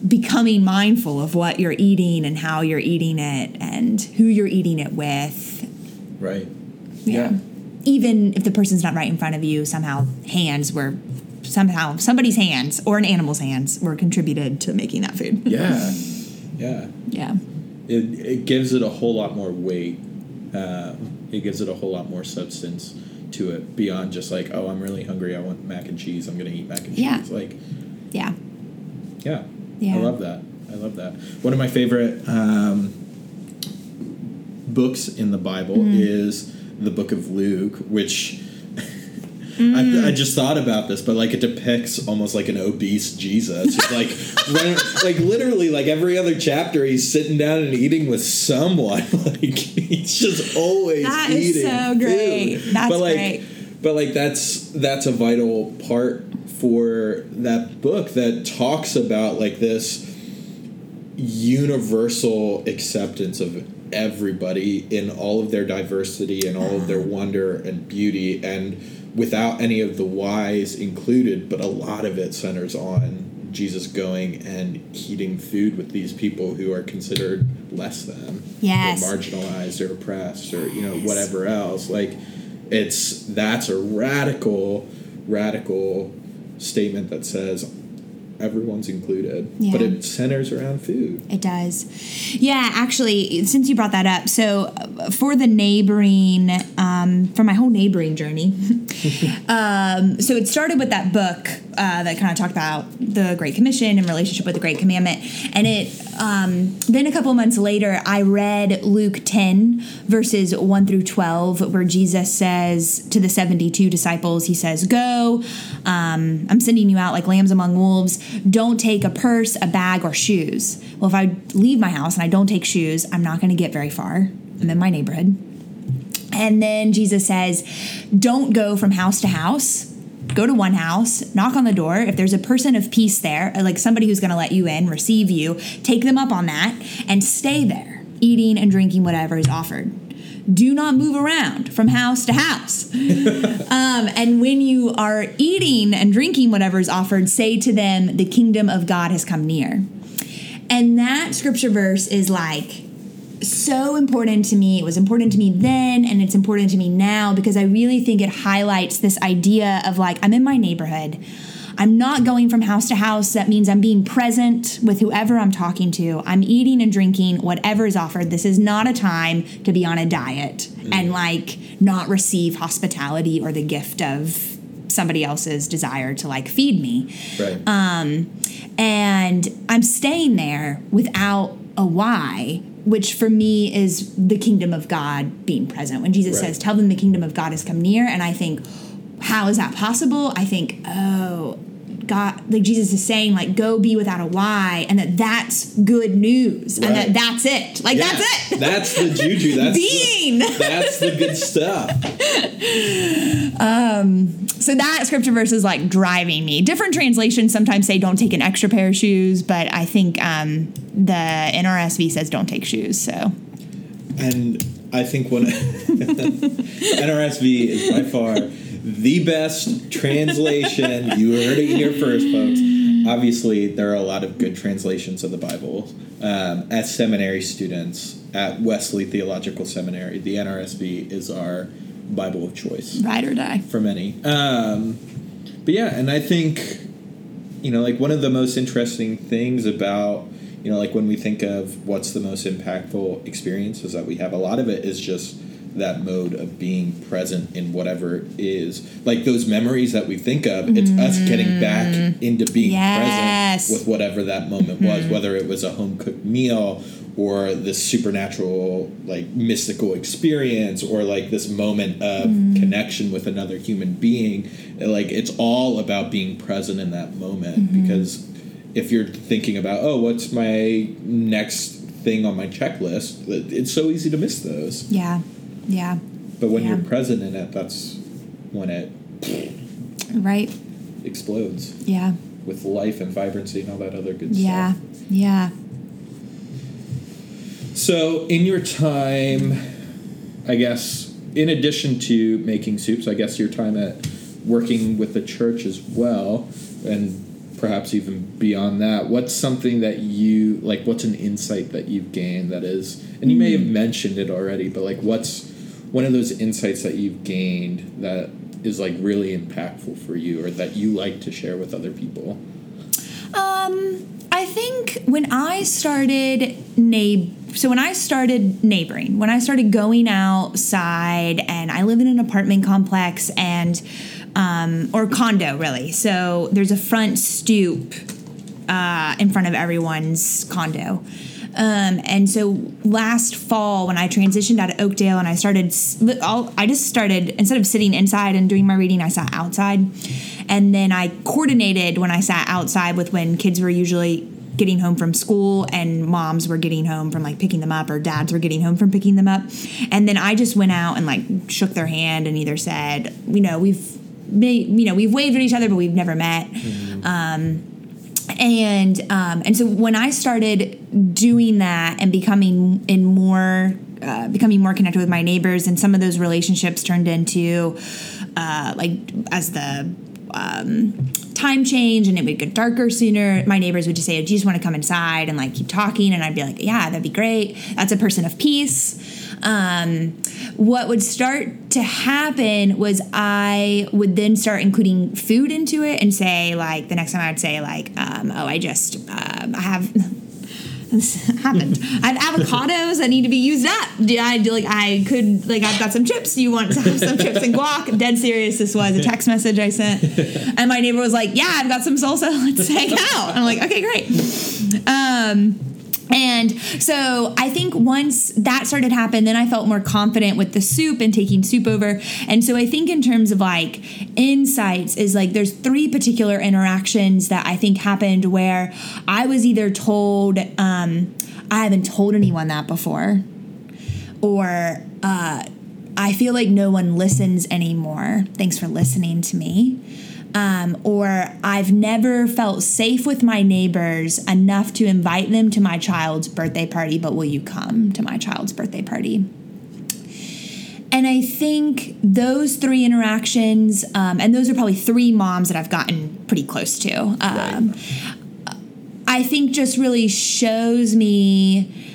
becoming mindful of what you're eating and how you're eating it and who you're eating it with. right. Yeah. Even if the person's not right in front of you, somehow hands were somehow somebody's hands or an animal's hands were contributed to making that food. Yeah. [laughs] Yeah. yeah. It, it gives it a whole lot more weight. Um, it gives it a whole lot more substance to it beyond just like, oh, I'm really hungry. I want mac and cheese. I'm going to eat mac and Yeah. cheese. Like, Yeah. yeah. Yeah. I love that. I love that. One of my favorite um, books in the Bible Mm. is the book of Luke, which Mm. I, I just thought about this, but like it depicts almost like an obese Jesus. He's like, running, like literally, like every other chapter, he's sitting down and eating with someone. [laughs] Like he's just always That eating. That is so great. food. That's but like, great. But like that's that's a vital part for that book that talks about like this universal acceptance of everybody in all of their diversity and all of their wonder and beauty and without any of the whys included but a lot of it centers on Jesus going and eating food with these people who are considered less than Yes. or marginalized or oppressed or you know whatever else like it's that's a radical radical statement that says everyone's included but it centers around food It does. Yeah, actually, since you brought that up, so uh, for the neighboring, um, for my whole neighboring journey, [laughs] um, so it started with that book uh, that kind of talked about the Great Commission and relationship with the Great Commandment, and it. Um, then a couple months later, I read Luke ten verses one through twelve, where Jesus says to the seventy-two disciples, He says, "Go, um, I'm sending you out like lambs among wolves. Don't take a purse, a bag, or shoes. Well, if I leave my house and I don't take shoes, I'm not going to get very far. I'm in my neighborhood. And then Jesus says, Don't go from house to house. Go to one house, knock on the door. If there's a person of peace there, like somebody who's going to let you in, receive you, take them up on that and stay there, eating and drinking whatever is offered. Do not move around from house to house. [laughs] Um, and when you are eating and drinking whatever is offered, say to them, The kingdom of God has come near. And that scripture verse is like so important to me. It was important to me then, and it's important to me now because I really think it highlights this idea of like, I'm in my neighborhood. I'm not going from house to house. That means I'm being present with whoever I'm talking to. I'm eating and drinking whatever is offered. This is not a time to be on a diet and mm. like not receive hospitality or the gift of somebody else's desire to like feed me right um, and I'm staying there without a why, which for me is the kingdom of God being present. When Jesus Right. says, Tell them the kingdom of God has come near, and I think, How is that possible? I think, Oh, God, like Jesus is saying, like, go be without a why, and that that's good news, and that that's it. Like, Yeah, that's it. that's the juju [laughs] that's Being. the, [laughs] that's the good stuff Um, So that scripture verse is like driving me. Different translations sometimes say don't take an extra pair of shoes, but I think um, the NRSV says don't take shoes. So and I think one [laughs] NRSV is by far the best translation. [laughs] You heard it here first, folks. Obviously, there are a lot of good translations of the Bible. Um, as seminary students at Wesley Theological Seminary, the NRSV is our Bible of choice ride or die. for many. Um, but yeah, and I think you know, like one of the most interesting things about you know, like when we think of what's the most impactful experiences that we have a lot of it is just that mode of being present in whatever is. Like those memories that we think of it's us getting back mm. into being Yes. present with whatever that moment was mm-hmm. whether it was a home cooked meal or this supernatural like mystical experience or like this moment of mm-hmm. connection with another human being. Like it's all about being present in that moment mm-hmm. because if you're thinking about oh what's my next thing on my checklist? It's so easy to miss those. Yeah. Yeah. but when you're present in it that's when it Right. explodes Yeah. with life and vibrancy and all that other good Yeah. stuff Yeah. Yeah. So in your time i guess in addition to making soups i guess your time at working with the church as well and perhaps even beyond that what's something that you like what's an insight that you've gained that is and you may hmm. have mentioned it already but like what's one of those insights that you've gained that is like really impactful for you or that you like to share with other people Um, I think when I started neigh so when I started neighboring, when I started going outside, and I live in an apartment complex and um, or condo really. So there's a front stoop uh, in front of everyone's condo. Um, and so last fall, when I transitioned out of Oakdale and I started, I just started, instead of sitting inside and doing my reading, I sat outside. And then I coordinated when I sat outside with when kids were usually getting home from school and moms were getting home from like picking them up or dads were getting home from picking them up. And then I just went out and like shook their hand and either said, you know, we've you know, we've waved at each other, but we've never met and um, and so when I started doing that and becoming in more uh, becoming more connected with my neighbors, and some of those relationships turned into uh, like as the um, time change and it would get darker sooner. My neighbors would just say, "Do you just want to come inside and like keep talking?" And I'd be like, "Yeah, that'd be great." That's a person of peace. Um, what would start to happen was I would then start including food into it and say like the next time I'd say like, um, "Oh, I just um, I have." This [laughs] happened. I have avocados that need to be used up. Did I do like I could like I've got some chips. Do you want to have some chips and guac? [laughs] Dead serious. This was a text message I sent, and my neighbor was like, "Yeah, I've got some salsa. [laughs] Let's hang out." I'm like, "Okay, great." Um, and so I think once that started to happen, then I felt more confident with the soup and taking soup over. And so I think in terms of like insights is like there's three particular interactions that I think happened where I was either told um, I haven't told anyone that before, or uh, I feel like no one listens anymore. Thanks for listening to me. Um, or I've never felt safe with my neighbors enough to invite them to my child's birthday party, but will you come to my child's birthday party? And I think those three interactions, um, and those are probably three moms that I've gotten pretty close to. Um, I think just really shows me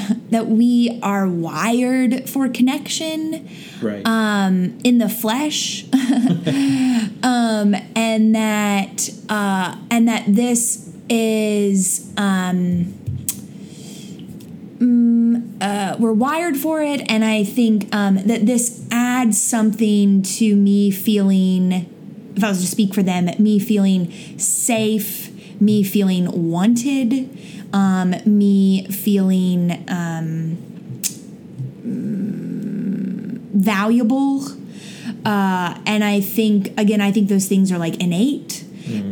[laughs] that we are wired for connection right um, in the flesh, [laughs] um, and that uh, and that this is um, mm, uh, we're wired for it, and I think um, that this adds something to me feeling. If I was to speak for them, me feeling safe, me feeling wanted, um, me feeling um, valuable. Uh, and I think, again, I think those things are like innate.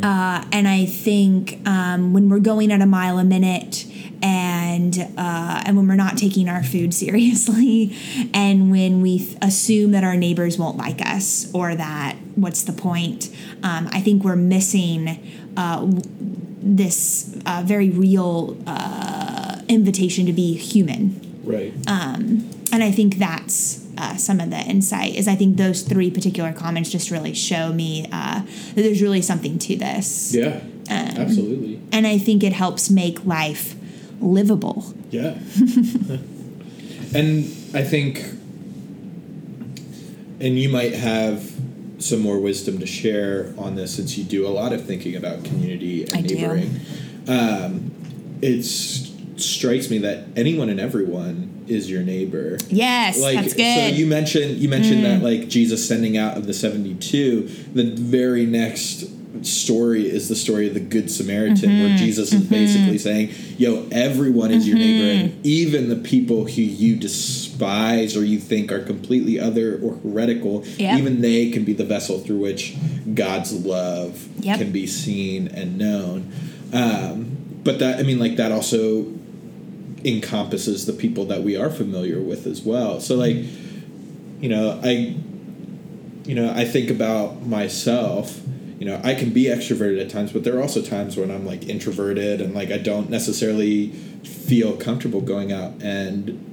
Uh, and I think um, when we're going at a mile a minute and uh, and when we're not taking our food [laughs] seriously and when we th- assume that our neighbors won't like us or that what's the point um, i think we're missing uh, this uh, very real uh, invitation to be human right um, and I think that's uh, some of the insight. Is I think those three particular comments just really show me uh, that there's really something to this, yeah absolutely and I think it helps make life livable. Yeah. [laughs] and I think, and you might have some more wisdom to share on this since you do a lot of thinking about community and I neighboring. Um, it strikes me that anyone and everyone is your neighbor. Yes, Like that's good. Mm. so you mentioned you mentioned that like Jesus sending out of the 72 the very next story is the story of the good Samaritan Mm-hmm. where Jesus is basically saying yo everyone is your neighbor Mm-hmm. and even the people who you despise or you think are completely other or heretical Yep. even they can be the vessel through which God's love Yep. can be seen and known um, but that I mean like that also encompasses the people that we are familiar with as well. So like, you know, I you know, I think about myself, you know, I can be extroverted at times, but there are also times when I'm like introverted and like I don't necessarily feel comfortable going out and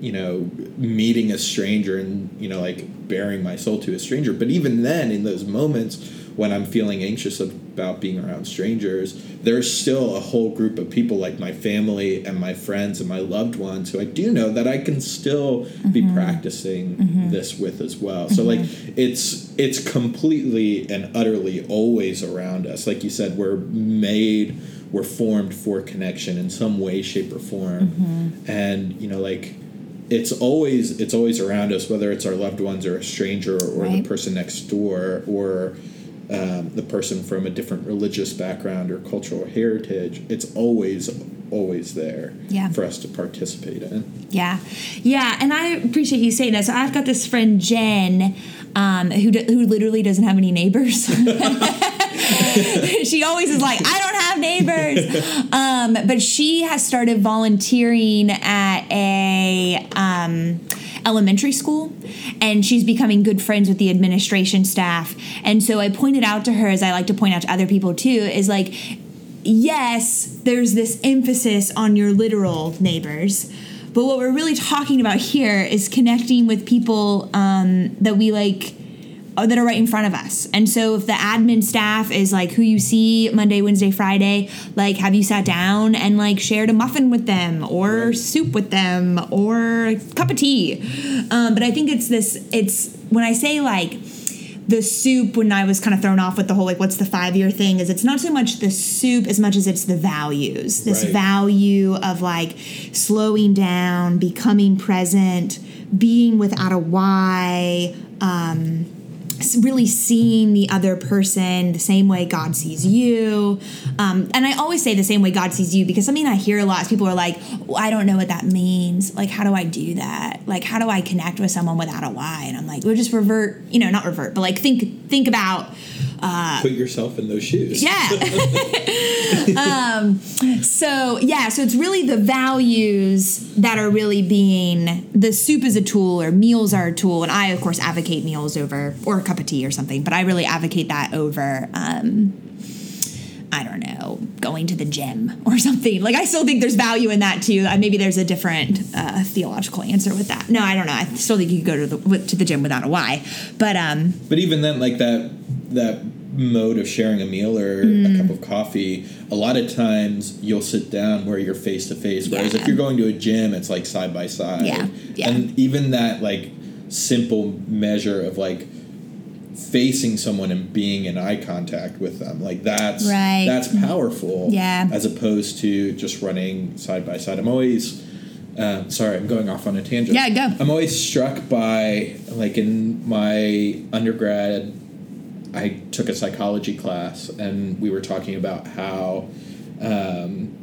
you know, meeting a stranger and, you know, like bearing my soul to a stranger. But even then, in those moments when I'm feeling anxious about being around strangers, there's still a whole group of people like my family and my friends and my loved ones who I do know that I can still be mm-hmm. practicing mm-hmm. this with as well. So mm-hmm. like it's it's completely and utterly always around us. Like you said, we're made, we're formed for connection in some way, shape, or form. And you know, like it's always it's always around us, whether it's our loved ones or a stranger or Right. the person next door or um, the person from a different religious background or cultural heritage. It's always always there Yeah. for us to participate in. Yeah, yeah, and I appreciate you saying that. So I've got this friend Jen, um, who d- who literally doesn't have any neighbors. [laughs] she always is like, I don't have neighbors, um, but she has started volunteering at a. Um, elementary school and she's becoming good friends with the administration staff and so i pointed out to her as i like to point out to other people too is like yes, there's this emphasis on your literal neighbors. But what we're really talking about here is connecting with people um, that we like uh, that are right in front of us. And so if the admin staff is like who you see Monday, Wednesday, Friday, like have you sat down and like shared a muffin with them or soup with them or a cup of tea? Um, but I think it's this, it's when I say like, the soup when I was kind of thrown off with the whole like what's the five year thing is it's not so much the soup as much as it's the values. This Right. value of like slowing down, becoming present, being without a why, um, really seeing the other person the same way God sees you. Um, and I always say the same way God sees you because something I hear a lot is people are like, well, I don't know what that means. Like, how do I do that? Like, how do I connect with someone without a why? And I'm like, we'll just revert, you know, not revert, but like think think about Put yourself in those shoes. yeah. [laughs] um, so yeah, so it's really the values that are really being the soup is a tool or meals are a tool, and I of course advocate meals over or a cup of tea or something, but I really advocate that over. Um, I don't know, going to the gym or [laughs] something. Like I still think there's value in that too. Maybe there's a different uh, theological answer with that. No, I don't know. I still think you could go to the to the gym without a why. But um, But even then, like that that mode of sharing a meal or Mm. a cup of coffee, a lot of times you'll sit down where you're face to face. Whereas if you're going to a gym, it's like side by side. Yeah, yeah. And even that like simple measure of like facing someone and being in eye contact with them like that's Right. that's powerful Yeah. as opposed to just running side by side i'm always uh, sorry i'm going off on a tangent Yeah, go. i'm always struck by like in my undergrad I took a psychology class and we were talking about how um,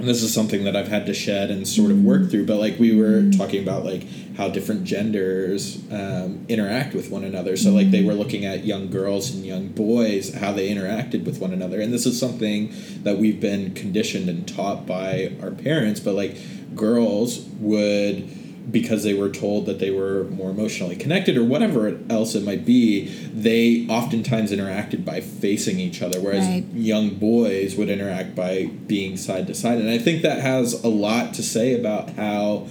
and this is something that I've had to shed and sort of work through, but like we were talking about like how different genders um, interact with one another. So like they were looking at young girls and young boys, how they interacted with one another, and this is something that we've been conditioned and taught by our parents. But like girls would because they were told that they were more emotionally connected or whatever else it might be, they oftentimes interacted by facing each other, whereas Right. young boys would interact by being side to side. And I think that has a lot to say about how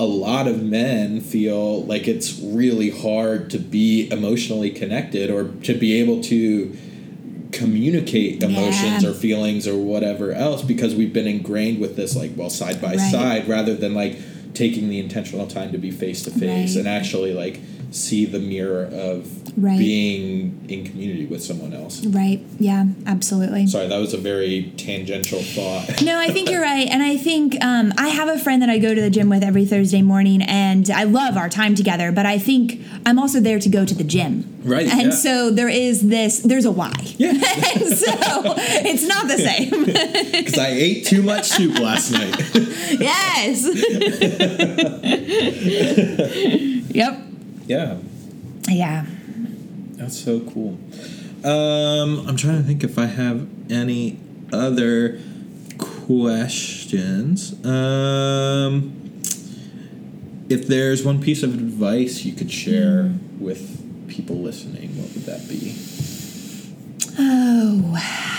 a lot of men feel like it's really hard to be emotionally connected or to be able to communicate emotions Yeah. or feelings or whatever else because we've been ingrained with this like well side by Right. side rather than like taking the intentional time to be face to face and actually like see the mirror of Right. being in community with someone else. Right. Yeah, absolutely. Sorry, that was a very tangential thought. [laughs] No, I think you're [laughs] right. And I think um, I have a friend that I go to the gym with every Thursday morning, and I love our time together. But I think I'm also there to go to the gym. Right, And yeah. so there is this, there's a why. Yeah. [laughs] and so it's not the same. Because I ate too much soup last night. yes. yep. Yeah, Yeah. that's so cool. Um, I'm trying to think if I have any other questions. Um, if there's one piece of advice you could share with people listening, what would that be? Oh. [laughs]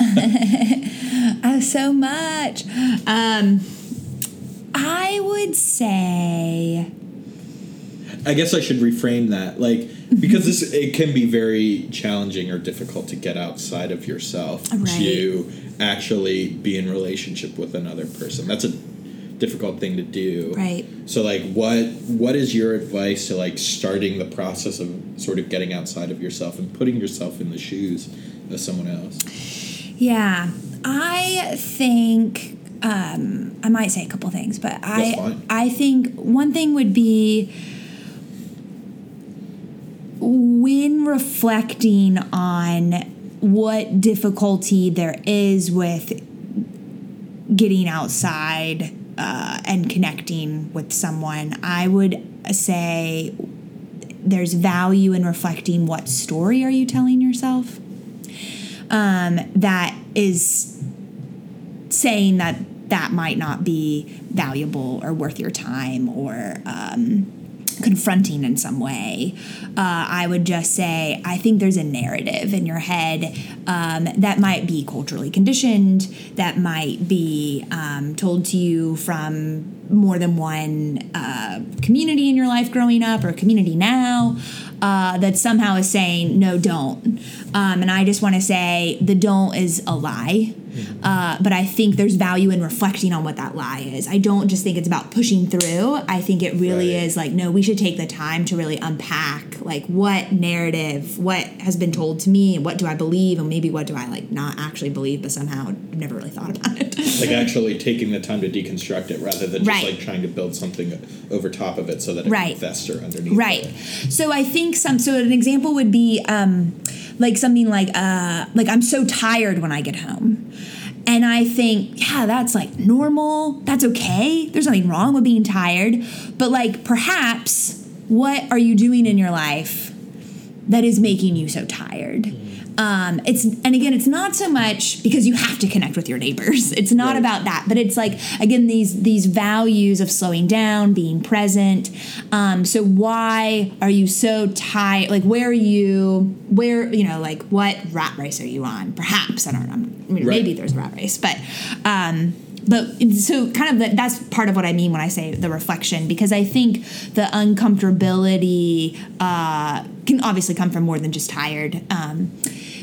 [laughs] oh, so much. Um, I would say. I guess I should reframe that, like because this [laughs] it can be very challenging or difficult to get outside of yourself Right. to actually be in relationship with another person. That's a difficult thing to do. Right. So like what what is your advice to like starting the process of sort of getting outside of yourself and putting yourself in the shoes of someone else? Yeah, I think um, I might say a couple things, but I. I think one thing would be when reflecting on what difficulty there is with getting outside uh, and connecting with someone, I would say there's value in reflecting what story are you telling yourself um, that is saying that that might not be valuable or worth your time or um, confronting in some way. Uh, I would just say, I think there's a narrative in your head um, that might be culturally conditioned, that might be um, told to you from more than one uh, community in your life growing up or community now uh, that somehow is saying, no, don't. Um, and I just want to say the don't is a lie. Uh, but I think there's value in reflecting on what that lie is. I don't just think it's about pushing through. I think it really Right. is like, no, we should take the time to really unpack like what narrative, what has been told to me, and what do I believe, and maybe what do I like not actually believe, but somehow I've never really thought about it. Like [laughs] actually taking the time to deconstruct it rather than just Right. like trying to build something over top of it so that it Right. can fester underneath. Right. it. So I think some. So an example would be um, like something like uh, like I'm so tired when I get home, and I think yeah that's like normal. That's okay. There's nothing wrong with being tired, but like perhaps what are you doing in your life that is making you so tired? Um, it's and again, it's not so much because you have to connect with your neighbors. It's not Right. about that, but it's like again these these values of slowing down, being present. Um, so why are you so tired? Like where are you? Where you know like what rat race are you on? Perhaps I don't know. I mean, Right. maybe there's a rat race, but. Um, but so kind of that, that's part of what I mean when I say the reflection because I think the uncomfortability uh, can obviously come from more than just tired. Um,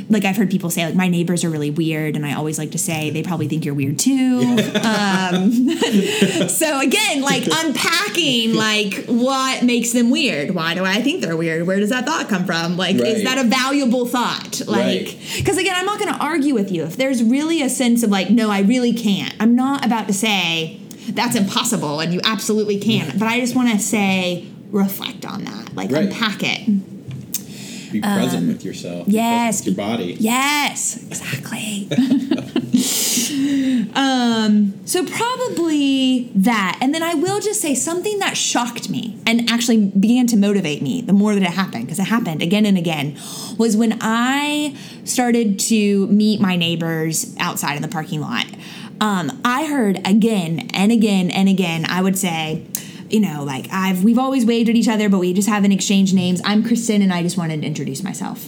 like I've heard people say like my neighbors are really weird, and I always like to say they probably think you're weird too. um, [laughs] so again, like [laughs] unpacking like what makes them weird. Why do I think they're weird? Where does that thought come from? Like, Right. is that a valuable thought? Like, Right. because again, I'm not going to argue with you. If there's really a sense of like, no, I really can't. I'm not about to say that's impossible and you absolutely can't. But I just want to say, reflect on that, like Right. unpack it. Be present with yourself. Yes. with your body. Yes, exactly. [laughs] um, so probably that. And then I will just say something that shocked me and actually began to motivate me the more that it happened, because it happened again and again, was when I started to meet my neighbors outside in the parking lot. Um, I heard again and again and again, I would say, you know, like I've we've always waved at each other, but we just haven't exchanged names. I'm Cristin, and I just wanted to introduce myself.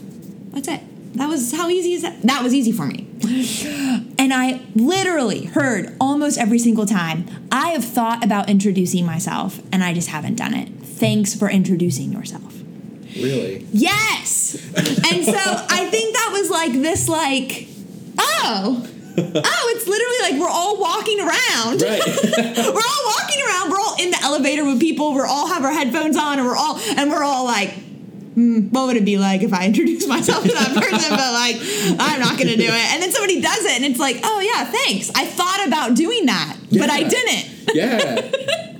That's it. That was how easy is that? That was easy for me. [sighs] And I literally heard almost every single time, I have thought about introducing myself, and I just haven't done it. Thanks for introducing yourself. Really? Yes. And so I think that was like this, like, oh, oh, it's literally like we're all walking around. Right. [laughs] we're all walking around. We're all in the elevator with people. We're all have our headphones on, and we're all and we're all like. "Hmm, What would it be like if I [laughs] introduced myself to that person? but like, I'm not gonna do it. And then somebody does it, and it's like, oh yeah, thanks. I thought about doing that, but I didn't. Yeah.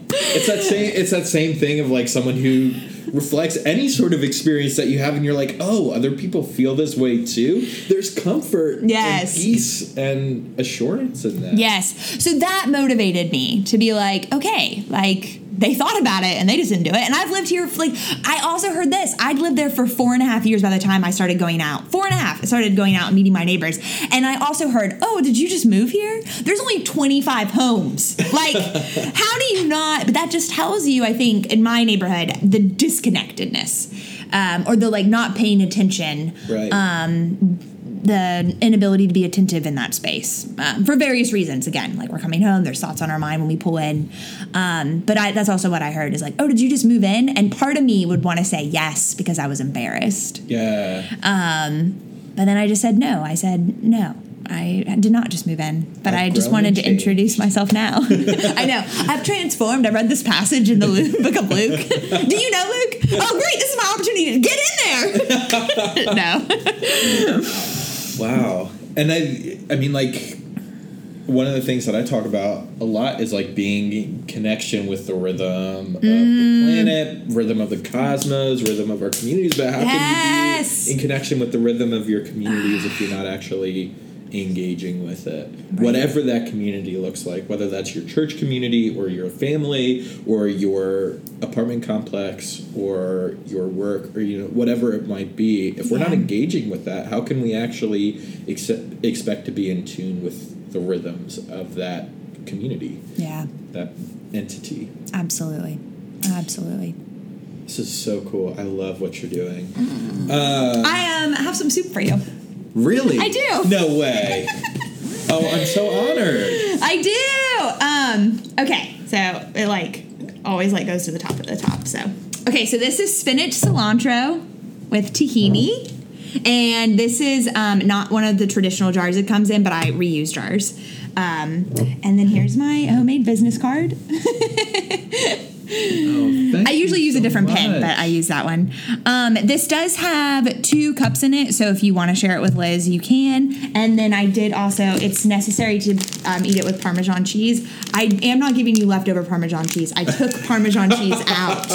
it's that same it's that same thing of like someone who reflects any sort of experience that you have and you're like, "Oh, other people feel this way too." There's comfort Yes. and peace and assurance in that. Yes. So that motivated me to be like, okay, like they thought about it and they just didn't do it. And I've lived here, like, I also heard this. I'd lived there for four and a half years by the time I started going out. Four and a half. I started going out and meeting my neighbors. And I also heard, oh, did you just move here? There's only 25 homes. Like, [laughs] how do you not? But that just tells you, I think, in my neighborhood, the disconnectedness. Um, or the like not paying attention Right. The inability to be attentive in that space um, for various reasons. Again, like we're coming home, there's thoughts on our mind when we pull in. Um, but I, that's also what I heard is like, oh, did you just move in? And part of me would want to say yes because I was embarrassed. yeah. But then I just said no. I said no. I did not just move in, but I've I just wanted to introduce myself now. [laughs] I know. I've transformed. I read this passage in the Luke, book of Luke. [laughs] Do you know Luke? Oh, great. This is my opportunity to get in there. [laughs] no. Wow. And I I mean like one of the things that I talk about a lot is like being in connection with the rhythm of Mm. the planet, rhythm of the cosmos, rhythm of our communities. But how Yes. can you be in connection with the rhythm of your communities if you're not actually engaging with it? Whatever that community looks like, whether that's your church community or your family or your apartment complex or your work or you know whatever it might be. If we're not engaging with that, how can we actually accept, expect to be in tune with the rhythms of that community, Yeah. that entity? Absolutely. Absolutely. This is so cool. I love what you're doing. I um have some soup for you. Really? I do. No way. [laughs] oh, I'm so honored. I do. Um okay. So it like always like goes to the top of the top. So okay, so this is spinach cilantro with tahini. And this is um, not one of the traditional jars it comes in, but I reuse jars. Um, and then here's my homemade business card. [laughs] Oh, I usually use a so different pen, but I use that one. Um, this does have two cups in it, so if you want to share it with Liz, you can. And then I did also, it's necessary to um, eat it with Parmesan cheese. I am not giving you leftover Parmesan cheese. I took [laughs] Parmesan cheese out.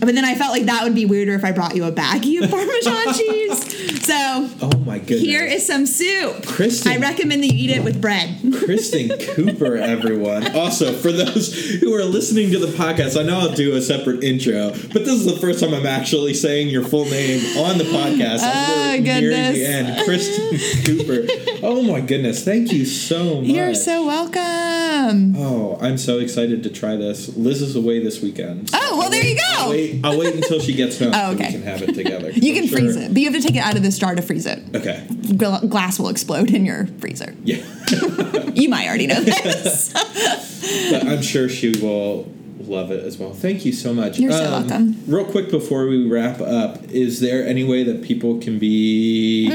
But then I felt like that would be weirder if I brought you a baggie of [laughs] Parmesan cheese. So Oh my goodness. here is some soup. Cristin. I recommend that you eat it with bread. Cristin Cooper, everyone. Also, for those who are listening to the podcast, I know I'll do a separate intro, but this is the first time I'm actually saying your full name on the podcast. as Oh, we're nearing goodness. the end. Cristin Cooper. Oh my goodness. Thank you so much. You're so welcome. Oh, I'm so excited to try this. Liz is away this weekend. so Oh, well, I'll there you go. I'll wait, I'll wait until she gets home [laughs] Oh, so okay. we can have it together. You I'm can sure- freeze it, but you have to take it out of the jar to freeze it. Okay. Gla- glass will explode in your freezer. Yeah. [laughs] You might already know this. but I'm sure she will love it as well. Thank you so much. Um, You're so welcome. Real quick before we wrap up, is there any way that people can be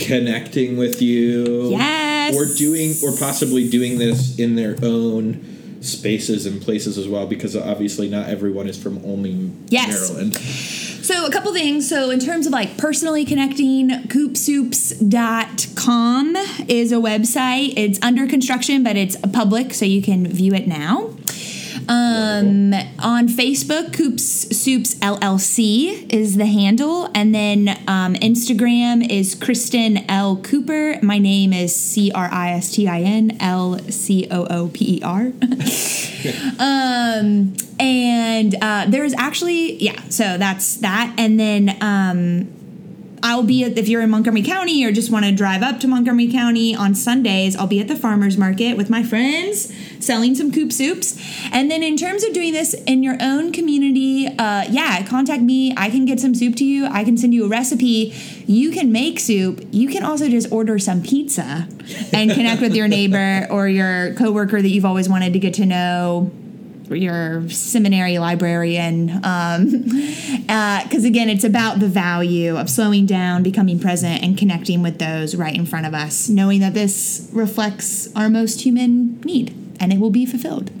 connecting with you? Mm. Yes. Or doing, or possibly doing this in their own spaces and places as well, because obviously not everyone is from Olney Yes. Maryland. so, a couple things. So, in terms of like personally connecting, coopsoups.com is a website. It's under construction, but it's public, so you can view it now. Um, on Facebook, Coops Soups LLC is the handle, and then um, Instagram is Cristin L Cooper. My name is C R I S T I N L C O O P E R. [laughs] Um, and uh, there's actually, yeah, so that's that. And then um, I'll be at, if you're in Montgomery County or just want to drive up to Montgomery County on Sundays, I'll be at the farmer's market with my friends selling some coop soups. And then in terms of doing this in your own community, uh, yeah, contact me. I can get some soup to you. I can send you a recipe. You can make soup. You can also just order some pizza and connect with your neighbor or your coworker that you've always wanted to get to know your seminary librarian um, [laughs] uh, because again it's about the value of slowing down becoming present and connecting with those right in front of us knowing that this reflects our most human need and it will be fulfilled. [laughs]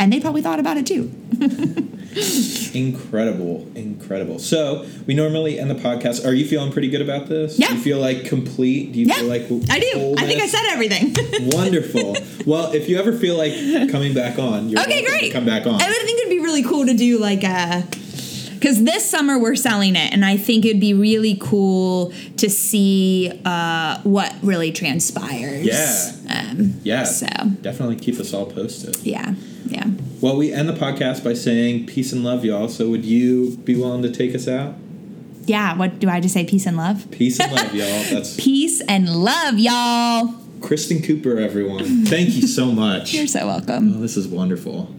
And they probably thought about it too [laughs] [gasps] incredible, incredible. So we normally end the podcast. Are you feeling pretty good about this? Yeah. Do you feel like complete? Do you Yeah, feel like I do. I think I said everything. [laughs] Wonderful. Well, if you ever feel like coming back on, you're okay, great. come back on. I would think it'd be really cool to do like a. Because this summer we're selling it, and I think it'd be really cool to see uh, what really transpires. Yeah. Um, yeah. So Definitely keep us all posted. yeah, yeah. Well, we end the podcast by saying peace and love, y'all. So would you be willing to take us out? Yeah, what do I just say? Peace and love? Peace and love, [laughs] y'all. That's Peace and love, y'all. Cristin Cooper, everyone. Thank you so [laughs] much. You're so welcome. Oh, this is wonderful.